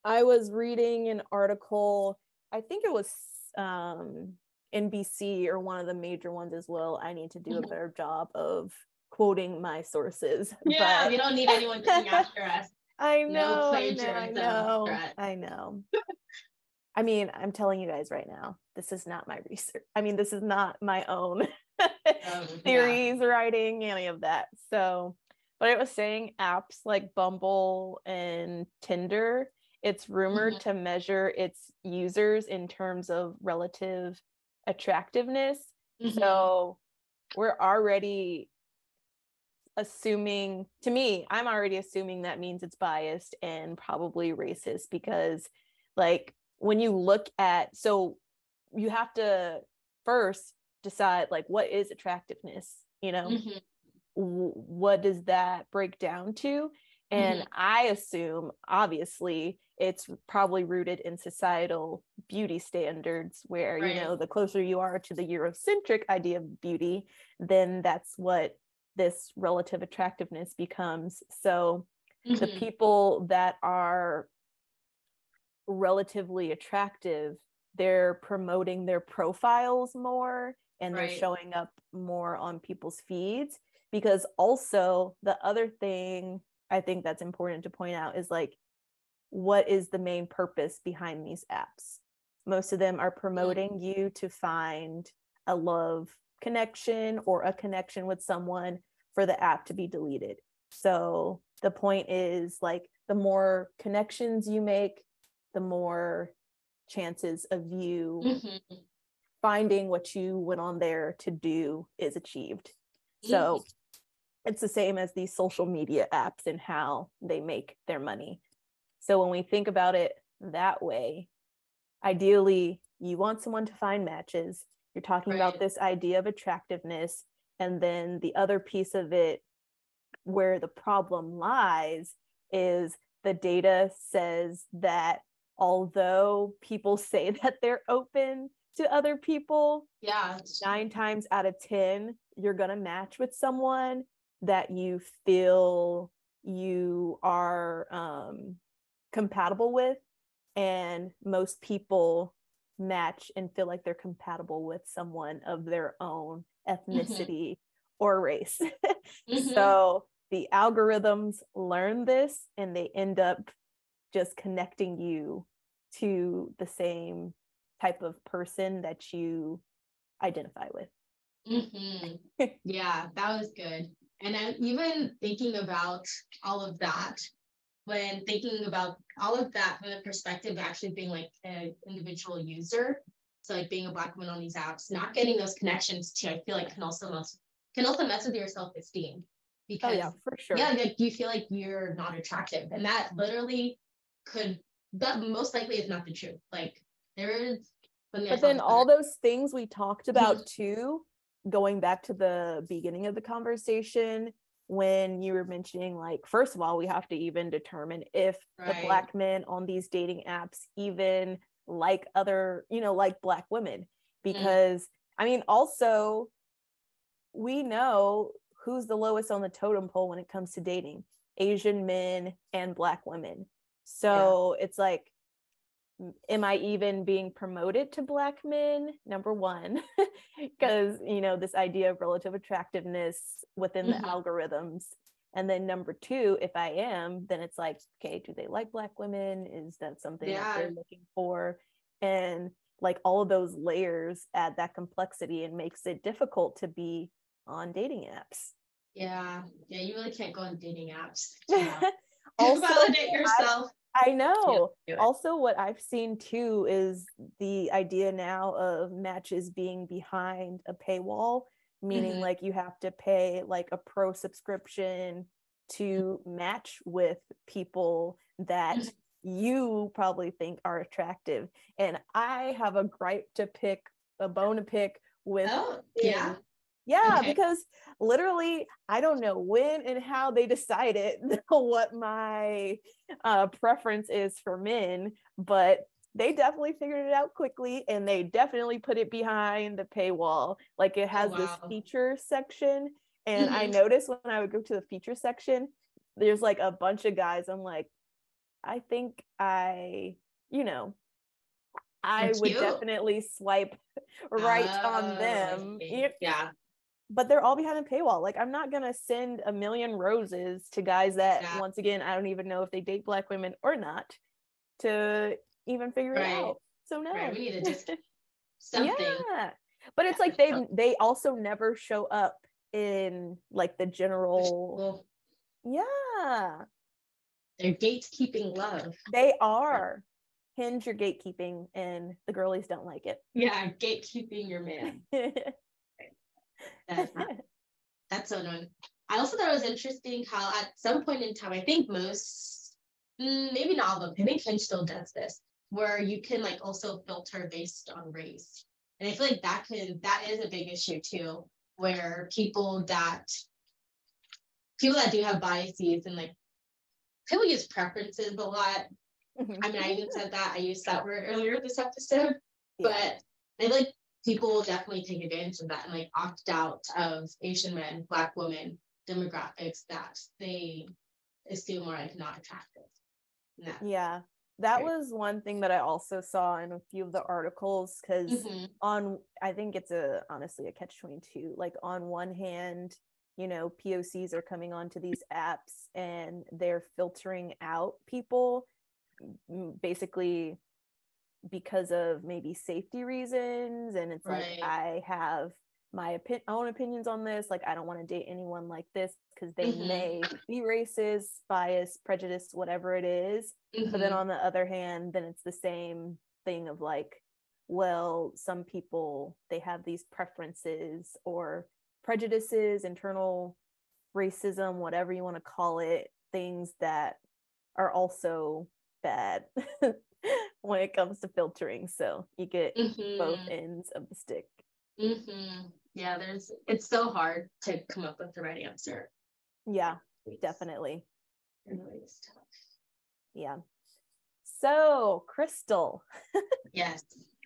I was reading an article, I think it was um NBC or one of the major ones as well. I need to do a mm-hmm. better job of quoting my sources. Yeah, but... we don't need anyone coming after us. I know, no I know, I know, I know. I mean, I'm telling you guys right now, this is not my research. I mean, this is not my own um, theories, yeah. writing, any of that. So, but it was saying apps like Bumble and Tinder, it's rumored mm-hmm. to measure its users in terms of relative attractiveness. Mm-hmm. So we're already assuming to me i'm already assuming that means it's biased and probably racist because like when you look at so you have to first decide like what is attractiveness you know mm-hmm. what does that break down to and mm-hmm. I assume, obviously, it's probably rooted in societal beauty standards where, right. you know, the closer you are to the Eurocentric idea of beauty, then that's what this relative attractiveness becomes. So Mm-hmm. the people that are relatively attractive, they're promoting their profiles more and they're showing up more on people's feeds. Because also, the other thing I think that's important to point out is like, what is the main purpose behind these apps? Most of them are promoting you to find a love connection or a connection with someone for the app to be deleted. So the point is like the more connections you make, the more chances of you Mhm. finding what you went on there to do is achieved. So it's the same as these social media apps and how they make their money. So when we think about it that way, ideally you want someone to find matches. You're talking about this idea of attractiveness. And then the other piece of it where the problem lies is the data says that although people say that they're open to other people, Yeah. nine times out of 10, you're going to match with someone that you feel you are um, compatible with. And most people match and feel like they're compatible with someone of their own ethnicity or race. Mhm. So the algorithms learn this and they end up just connecting you to the same type of person that you identify with. Mhm. yeah, that was good. And I'm even thinking about all of that when thinking about all of that from the perspective of actually being like an individual user. So like being a black woman on these apps, not getting those connections too, I feel like can also mess can also mess with your self-esteem. Oh Because yeah, for sure. yeah, like you feel like you're not attractive. And that literally could that most likely is not the truth. Like there is but then all those things we talked about too going back to the beginning of the conversation when you were mentioning like first of all we have to even determine if the black men on these dating apps even like other you know like black women mm. because i mean also we know who's the lowest on the totem pole when it comes to dating asian men and black women. So it's like am i even being promoted to black men? Number one because you know this idea of relative attractiveness within the Mhm. algorithms. And then number two if i am then it's like okay do they like black women? Is that something that they're looking for? And like all of those layers add that complexity and makes it difficult to be on dating apps. Yeah, yeah, you really can't go on dating apps. to also validate yourself. I know. do. Also, what I've seen too is the idea now of matches being behind a paywall, meaning Mhm. like you have to pay like a pro subscription to match with people that Mhm. you probably think are attractive. And I have a gripe to pick, a bone to pick with Oh, yeah. Yeah, Okay. because literally, I don't know when and how they decided what my uh, preference is for men, but they definitely figured it out quickly and they definitely put it behind the paywall. Like it has this wow. feature section. And I Mhm. noticed when I would go to the feature section, there's like a bunch of guys. I'm like, I think I, you know, I That's would cute. definitely swipe right on Oh, I them. Yeah. But they're all behind a paywall. Like I'm not gonna send a million roses to guys that Yeah. once again I don't even know if they date black women or not to even figure Right. it out. So no. Right. We need to just something. yeah. But it's like they they also never show up in like the general yeah they're gatekeeping love. they are Hinge your gatekeeping and the girlies don't like it. Yeah, gatekeeping your man. That's That's so annoying. I also thought it was interesting how at some point in time, I think most, mm, maybe not all of them, I think Hinge still does this, where you can like also filter based on race. And I feel like that can that is a big issue too, where people that people that do have biases and like people use preferences a lot. I mean, I even said that I used that word earlier this episode, Yeah. but I like people will definitely take advantage of that and like opt out of Asian men, Black women demographics that they assume are like not attractive. Yeah. That right. was one thing that I also saw in a few of the articles because mm-hmm. on I think it's a honestly a catch 22. Like on one hand, you know, POCs are coming onto these apps and they're filtering out people basically because of maybe safety reasons and it's right. like I have my opi- own opinions on this like I don't want to date anyone like this because they mm-hmm. may be racist, biased, prejudiced, whatever it is. Mm-hmm. But then mm-hmm. on the other hand, then it's the same thing of like, well, some people they have these preferences or prejudices, internal racism, whatever you want to call it, things that are also bad when it comes to filtering. So you get mm-hmm. both ends of the stick. Mm-hmm. Yeah, there's it's so hard to come up with the right answer. Yeah, definitely. Yeah. So, Krystal. yes.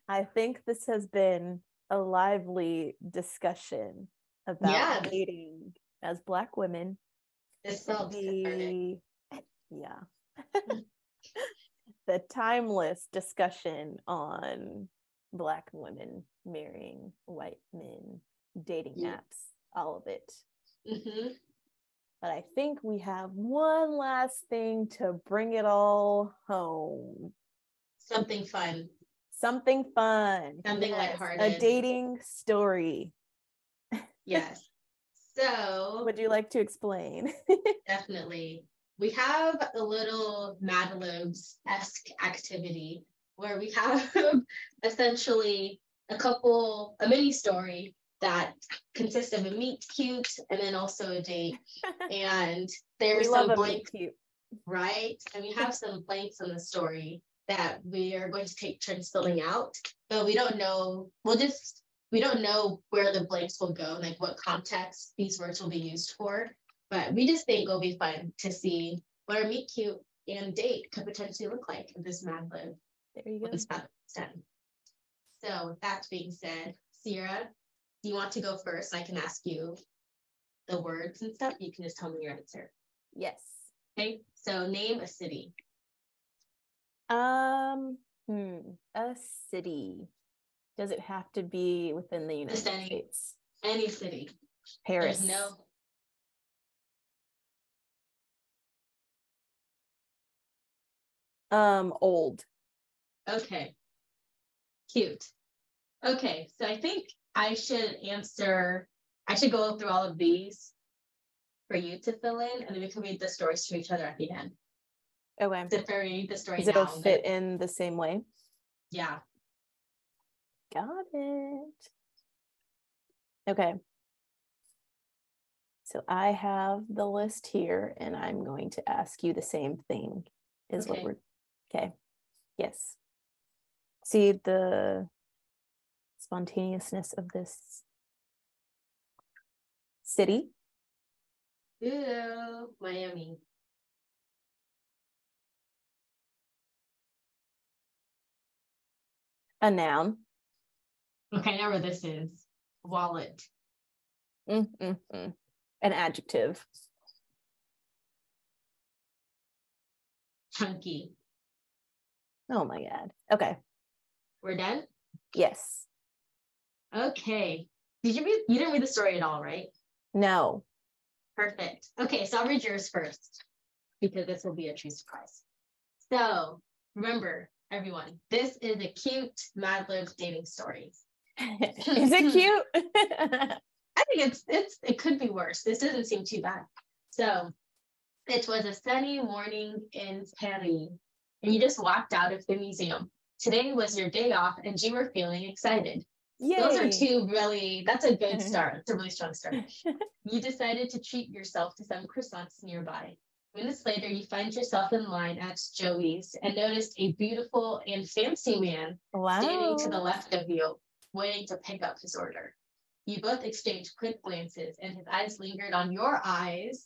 I think this has been a lively discussion about dating as Black women. This felt the, yeah. the timeless discussion on Black women marrying white men, dating yeah. apps, all of it. Mm-hmm. But I think we have one last thing to bring it all home. Something fun. Something fun. Something yes. lighthearted. A dating story. Yes. So, would you like to explain? definitely. We have a little Mad Libs esque activity where we have essentially a couple, a mini story that consists of a meet cute and then also a date. and there's some blanks, right? And we have some blanks in the story that we are going to take turns filling out, but we don't know. We'll just we don't know where the blanks will go, like what context these words will be used for. But we just think it'll be fun to see what our meet cute and date could potentially look like in this Mad Lib. There you go. This So that being said, Sierra, do you want to go first? I can ask you the words and stuff. You can just tell me your answer. Yes. Okay. So name a city. Um, hmm, a city. Does it have to be within the United States? Any city. Paris. There's no. Um, old. Okay. Cute. Okay, so I think I should answer, I should go through all of these for you to fill in, and then we can read the stories to each other at the end. Okay. So if I read the story Does it'll fit in the same way? Yeah. Got it. Okay. So I have the list here, and I'm going to ask you the same thing. Is okay. what we're okay. Yes. See the spontaneousness of this city? Ew, Miami. A noun. Okay, I know where this is. Wallet. Mm-mm-mm. An adjective. Chunky. Oh my God. Okay. We're done? Yes. Okay. Did you read? You didn't read the story at all, right? No. Perfect. Okay, so I'll read yours first because this will be a true surprise. So remember, everyone, this is a cute Mad Libs dating story. is it cute? I think it's it's it could be worse. This doesn't seem too bad. So it was a sunny morning in Paris, and you just walked out of the museum. Today was your day off, and you were feeling excited. Yay. Those are two really, that's a good mm-hmm. start. It's a really strong start. you decided to treat yourself to some croissants nearby. Minutes later, you find yourself in line at Joey's and noticed a beautiful and fancy man wow. standing to the left of you, waiting to pick up his order. You both exchanged quick glances, and his eyes lingered on your eyes.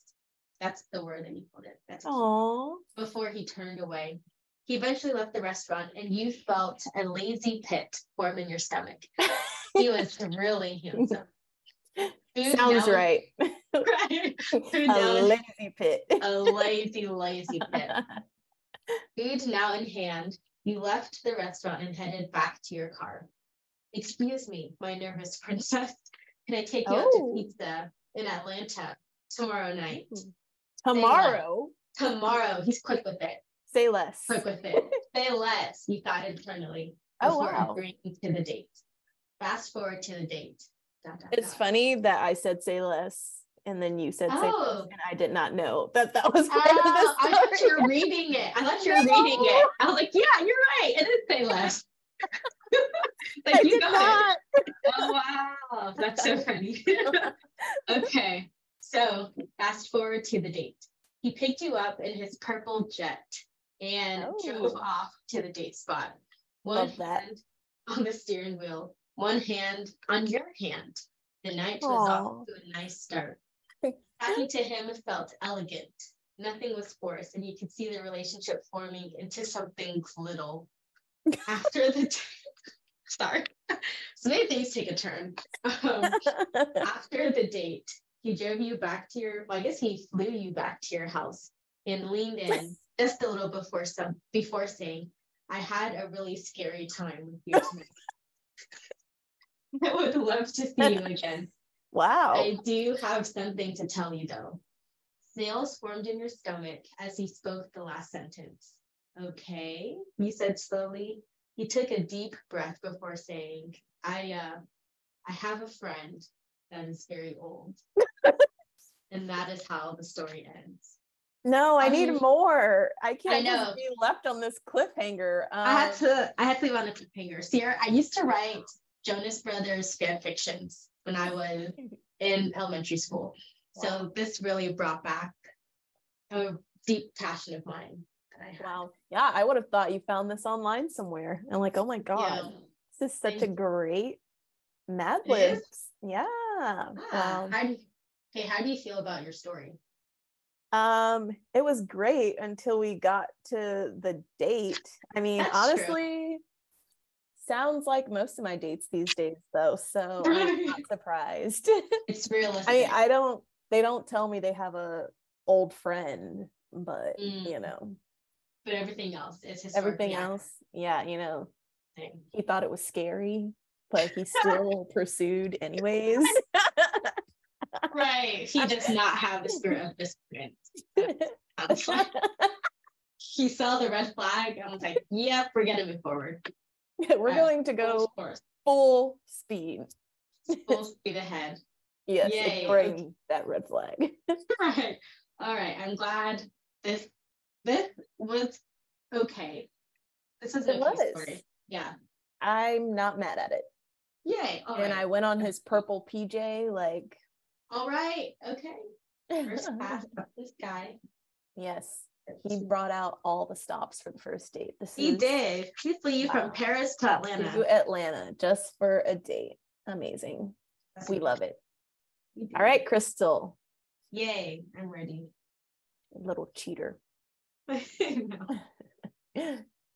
That's the word that you put it. That's Aww. Before he turned away. He eventually left the restaurant, and you felt a lazy pit form in your stomach. he was really handsome. Food Sounds now, right. right. Food a lazy pit. a lazy, lazy pit. Food now in hand, you left the restaurant and headed back to your car. Excuse me, my nervous princess. Can I take you oh. out to oh. pizza in Atlanta tomorrow night? Hmm. Tomorrow? Tomorrow. He's quick with it. Say less. Quick with it. Say less. He thought internally oh, wow. agreeing to the date. Fast forward to the date. it's funny that I said say less and then you said oh. say less, oh. and I did not know that that was oh, part oh, of the story. I thought you were reading it. I thought you were no. reading it. I was like, yeah, you're right. It is say less. like, I you did not. It. Oh wow, that's so funny. okay, so fast forward to the date. He picked you up in his purple jet and oh. drove off to the date spot. One hand on the steering wheel, one hand on your hand. The night was Aww. off to a nice start. Talking to him felt elegant. Nothing was forced, and you could see the relationship forming into something little. After the sorry, so many things take a turn. Um, after the date, he drove you back to your. Well, I guess he flew you back to your house and leaned in just a little before some before saying, "I had a really scary time with you tonight." I would love to see you again. Wow. I do have something to tell you though. Snails formed in your stomach as he spoke the last sentence. Okay, he said slowly. He took a deep breath before saying, I uh I have a friend that is very old. and that is how the story ends. No, I, I need mean, more. I can't I know. be left on this cliffhanger. Um, I had to I had to leave on a cliffhanger. Sierra, I used to write Jonas Brothers fan fictions when I was in elementary school. Wow. So this really brought back a deep passion of mine. Wow. Yeah, I would have thought you found this online somewhere. And like, oh my God, yeah. this is such Thank a great Mad Libs. Yeah. Ah, wow. How do you, hey, how do you feel about your story? Um, it was great until we got to the date. I mean, That's honestly, true sounds like most of my dates these days though so i'm not surprised. It's realistic i mean i don't they don't tell me they have a old friend but mm. you know. But everything else is everything else yeah you know. He thought it was scary but he still pursued anyways right he does not have the spirit of discipline he saw the red flag and was like yep we're gonna move forward we're uh, going to go full speed. Full speed ahead. yes, Yay. ignoring that red flag. right. All right. I'm glad this this was okay. This is a was. story. Yeah. I'm not mad at it. Yay. All and right. I went on his purple PJ, like all right, okay. First class this guy. Yes he brought out all the stops for the first date. This he is, did. He flew you wow. from Paris to Atlanta. To Atlanta just for a date. Amazing. That's we love it. All right, Krystal. Yay, I'm ready. Little cheater. all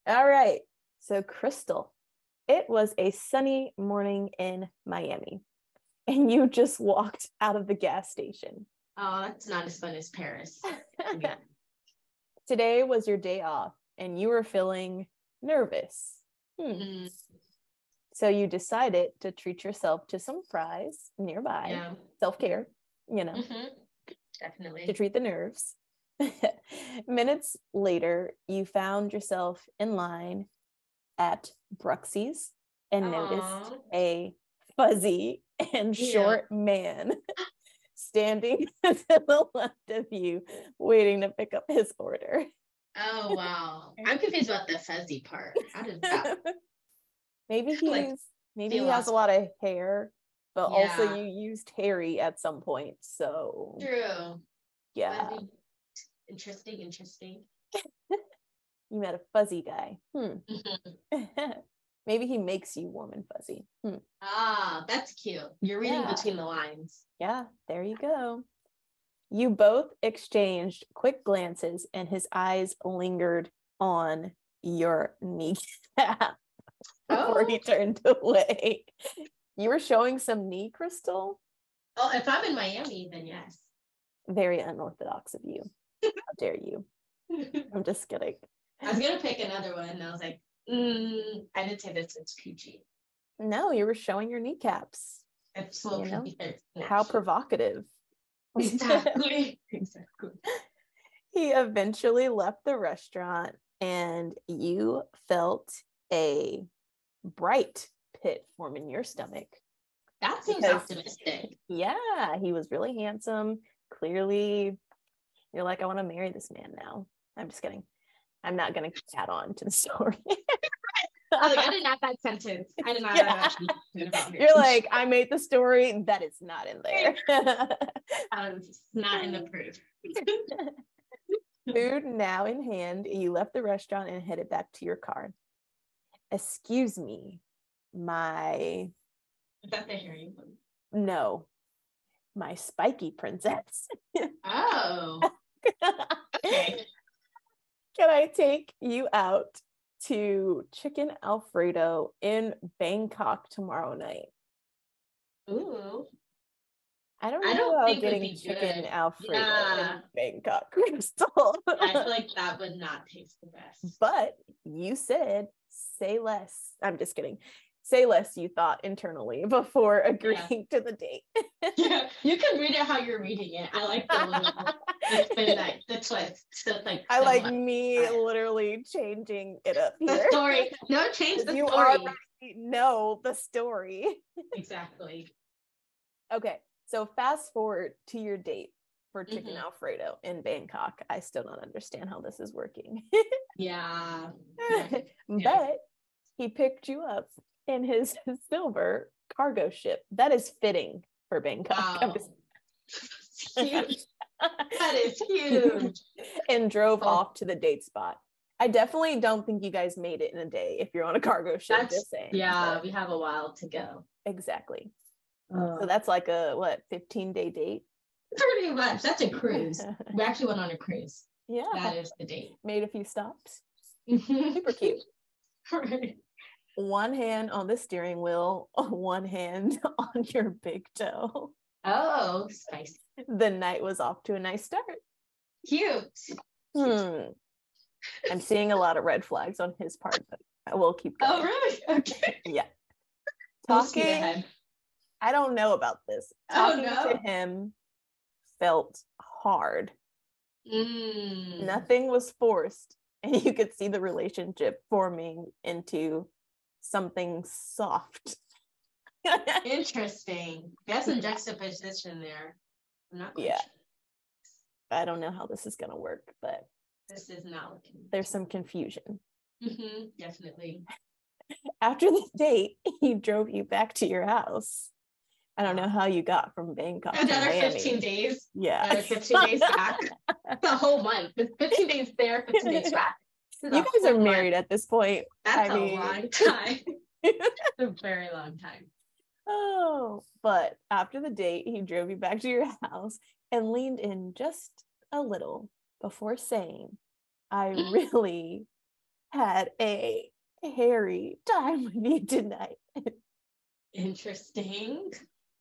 right. So, Krystal, it was a sunny morning in Miami, and you just walked out of the gas station. Oh, that's not as fun as Paris today was your day off and you were feeling nervous. Hmm. Mm-hmm. So you decided to treat yourself to some fries nearby. Yeah. Self care, you know. Mm-hmm. Definitely. To treat the nerves. Minutes later, you found yourself in line at Bruxy's and Aww. noticed a fuzzy and yeah. short man standing to the left of you, waiting to pick up his order. Oh wow. I'm confused about the fuzzy part. How did that maybe he's like, maybe he has a lot of hair, but yeah. also you used hairy at some point. So true. Yeah. Fuzzy. Interesting, interesting. you met a fuzzy guy. Hmm. Maybe he makes you warm and fuzzy. Hmm. Ah, that's cute. You're reading yeah. between the lines. Yeah, there you go. You both exchanged quick glances, and his eyes lingered on your kneecap before oh. he turned away. You were showing some knee krystal. Oh, if I'm in Miami, then yes. Very unorthodox of you. How dare you? I'm just kidding. I was gonna pick another one, and I was like, mm, I didn't say this. It's PG. No, you were showing your kneecaps. Slow You know? How provocative. Exactly. exactly. he eventually left the restaurant and you felt a bright pit form in your stomach. That seems Because- optimistic. Yeah, he was really handsome. Clearly, you're like, I want to marry this man now. I'm just kidding. I'm not going to add on to the story. I like, I didn't have that sentence. I did not Yeah. about. You're like, I made the story. That is not in there. Um, not in the proof. Food now in hand, you left the restaurant and headed back to your car. Excuse me, my Is that the hearing one? no, my spiky princess. Oh, okay. Can I take you out to Chicken Alfredo in Bangkok tomorrow night? Ooh. I don't I know don't about think getting chicken good. Alfredo Yeah. in Bangkok, Krystal. I feel like that would not taste the best. but you said say less. I'm just kidding. Say less, you thought internally before agreeing to the date. yeah, you can read it how you're reading it. I like the little, the, like, the twist. So like I like somewhat- me Right. literally changing it up the story. No, change the you story. already know the story. Exactly. Okay, so fast forward to your date for chicken Mhm. Alfredo in Bangkok. I still don't understand how this is working. Yeah. yeah. but he picked you up in his silver cargo ship. That is fitting for Bangkok. Wow. huge. That is huge. and drove Oh. off to the date spot. I definitely don't think you guys made it in a day if you're on a cargo ship. That's saying. yeah. but- We have a while to go. exactly. So that's like a what 15 day date. Pretty much. That's a cruise. We actually went on a cruise. yeah, That is the date. made a few stops. Super cute. right. One hand on the steering wheel, one hand on your big toe. Oh, spicy. The night was off to a nice start. Cute. Hmm. I'm seeing a lot of red flags on his part, but I will keep going. Oh, really? Okay. Yeah. Talking. I don't know about this. Oh, no. to him felt hard. Mm. Nothing was forced, and you could see the relationship forming into something soft. Interesting. Got some juxtaposition there. I'm not Yeah. sure. I don't know how this is going to work, but This is not looking. there's some confusion. Mhm, definitely. After the date, he drove you back to your house. I don't know how you got from Bangkok to Another Miami. 15 days. Yeah. Another 15 days back. A whole month. It's 15 days there, 15 days back. You guys are married at this point. That's I a mean- long time. a very long time. Oh, but after the date, he drove you back to your house and leaned in just a little before saying, I really had a hairy time with you tonight. Interesting.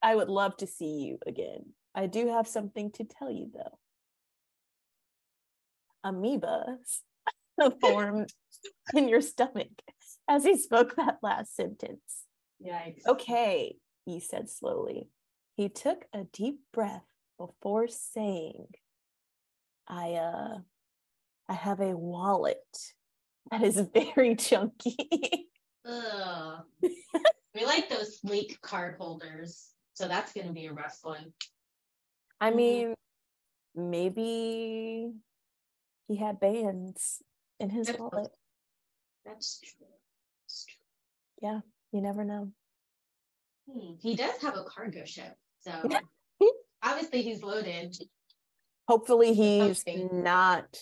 I would love to see you again. I do have something to tell you though. Amoebas formed in your stomach as he spoke that last sentence. Yikes. Okay, he said slowly. He took a deep breath before saying, I uh I have a wallet that is very chunky. Ugh. we like those sleek card holders. So that's going to be a rough one. I Mhm. mean, maybe he had bands in his That's wallet. That's true. That's true. You never know. Hmm, He does have a cargo ship. So obviously he's loaded. Hopefully he's Something. not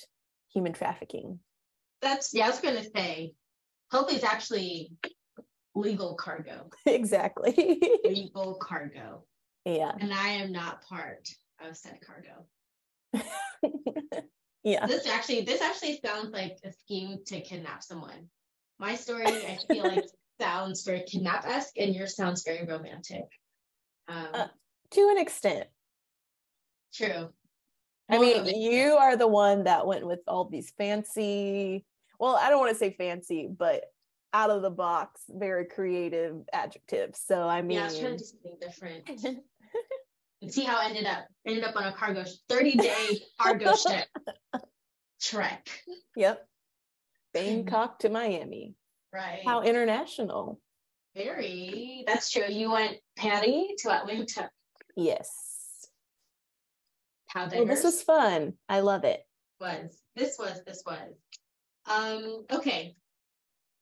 human trafficking. That's, yeah, I was going to say, hopefully it's actually legal cargo. exactly. Legal cargo. yeah. And I am not part of said cargo. Yeah. This actually, this actually sounds like a scheme to kidnap someone. My story, I feel like sounds very kidnap esque, and yours sounds very romantic. Um, uh, to an extent. True. I mean, you are the one that went with all these fancy, well, I don't want to say fancy, but out of the box, very creative adjectives. So I mean, yeah, I was trying to do something different. and see how I ended up. Ended up on a cargo, thirty day cargo ship trek. Yep, Bangkok to Miami. Right. How international. Very. That's true. You went Patty to Atlanta. Yes. How diverse. Well, this was fun. I love it. Was this was this was. Um. Okay.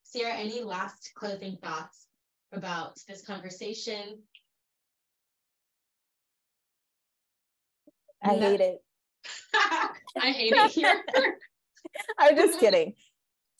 Sierra, any last closing thoughts about this conversation? I no. hate it. I hate it here. I'm just kidding.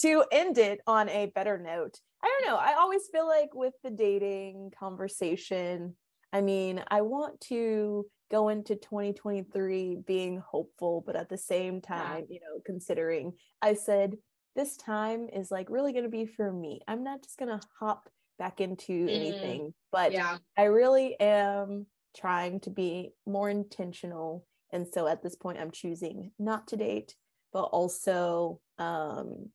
To end it on a better note, I don't know. I always feel like with the dating conversation, I mean, I want to go into 2023 being hopeful, but at the same time, yeah. you know, considering I said this time is like really going to be for me. I'm not just going to hop back into mm. anything, but yeah. I really am trying to be more intentional. And so at this point, I'm choosing not to date, but also, um,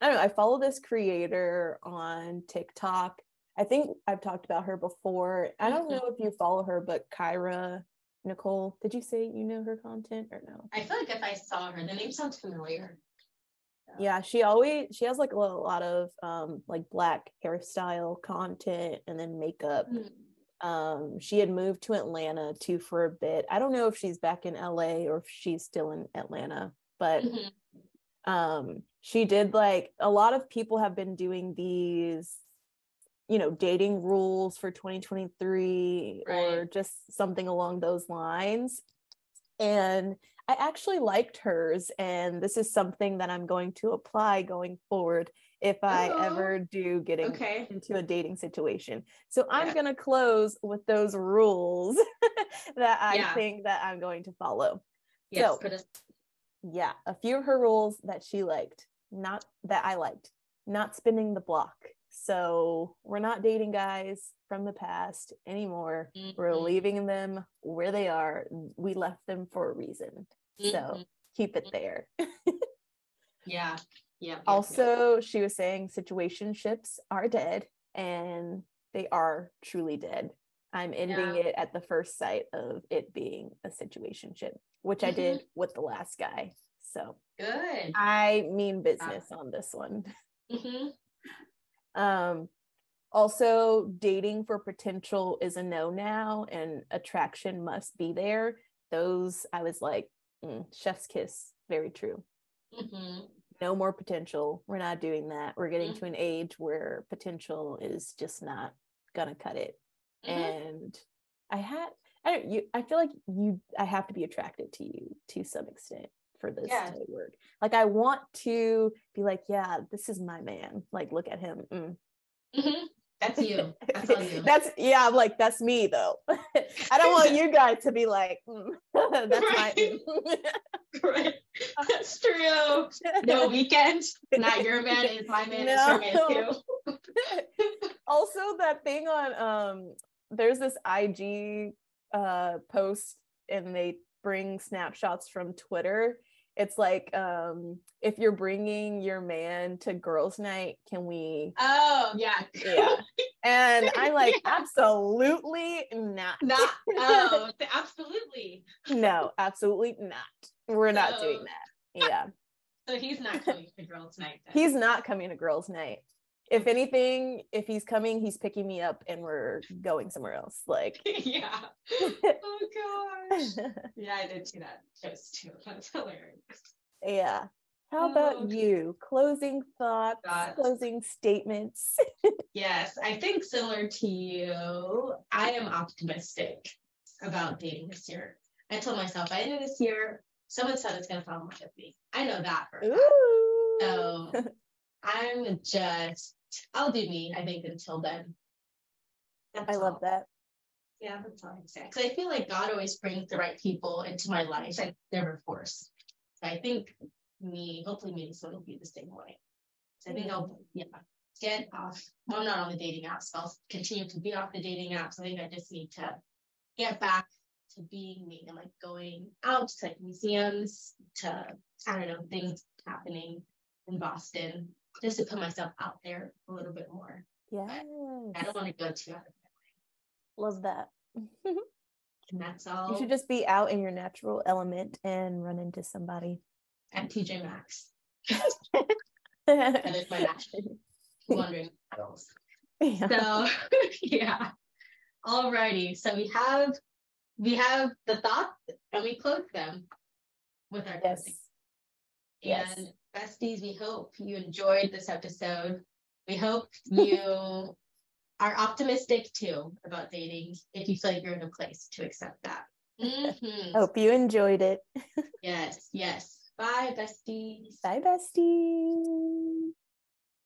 I don't know, I follow this creator on TikTok. I think I've talked about her before. I don't mm-hmm. know if you follow her, but Kyra Nicole, did you say you know her content or no? I feel like if I saw her, the name sounds familiar yeah she always she has like a lot of um like black hairstyle content and then makeup mm-hmm. Um she had moved to atlanta too for a bit i don't know if she's back in la or if she's still in atlanta but mm-hmm. um she did like a lot of people have been doing these you know dating rules for 2023 right. or just something along those lines and I actually liked hers, and this is something that I'm going to apply going forward if I oh, ever do get okay. into a dating situation. So I'm yeah. going to close with those rules that I yeah. think that I'm going to follow. Yes, so, yeah, a few of her rules that she liked, not that I liked, not spinning the block. So we're not dating guys from the past anymore. Mm-hmm. We're leaving them where they are. We left them for a reason. Mm-hmm. So keep it there. yeah. Yeah. Also, yeah. she was saying situationships are dead and they are truly dead. I'm ending yeah. it at the first sight of it being a situationship, which mm-hmm. I did with the last guy. So good. I mean business on this one. Mm-hmm. Um, also, dating for potential is a no now, and attraction must be there. Those I was like, mm, chef's kiss, very true. Mm-hmm. No more potential. We're not doing that. We're getting mm-hmm. to an age where potential is just not gonna cut it. Mm-hmm. And I had, I don't, you. I feel like you. I have to be attracted to you to some extent for this yeah. to work. Like I want to be like, yeah, this is my man. Like, look at him. Mm. Mm-hmm. That's you. That's you. that's yeah. I'm like, that's me though. I don't want you guys to be like, mm, that's right. my. right. That's true. No weekend. Not your man is my man. No. Is her man too. also, that thing on um, there's this IG uh post, and they bring snapshots from Twitter it's like um if you're bringing your man to girls night can we oh yeah. Yeah. And i'm like yeah. absolutely not. Not oh absolutely. No absolutely not. We're no. not doing that. Yeah. So he's not coming to girls night then. he's not coming to girls night if anything, if he's coming, he's picking me up and we're going somewhere else. Like, yeah. oh gosh. yeah, I did see that post too. That's hilarious. Yeah. How oh, about oh, you? Closing thoughts, closing statements. yes, I think similar to you, I am optimistic about dating this year. I told myself by the end of this year, someone said it's going to fall in love with me. I know that for a fact. So I'm just, I'll do me, I think, until then. That's I love that. Yeah, that's all I can say. Because I feel like God always brings the right people into my life. I never force. So I think me, hopefully, me and son will be the same way. So I think I'll, yeah, get off. Well, I'm not on the dating apps. So I'll continue to be off the dating apps. I think I just need to get back to being me and like going out to like museums, to I don't know things happening in Boston, just to put myself out there a little bit more. Yeah. I don't want to go too out of my way. Love that. and that's all. You should just be out in your natural element and run into somebody. At TJ Maxx. that is my natural. Wondering else. Yeah. So yeah. Alrighty. So we have we have the thoughts and we close them with our yes. Closing. Yes. And besties, we hope you enjoyed this episode. We hope you are optimistic too about dating if you feel like you're in a place to accept that. Mm-hmm. Hope you enjoyed it. yes, yes. Bye, besties. Bye, besties.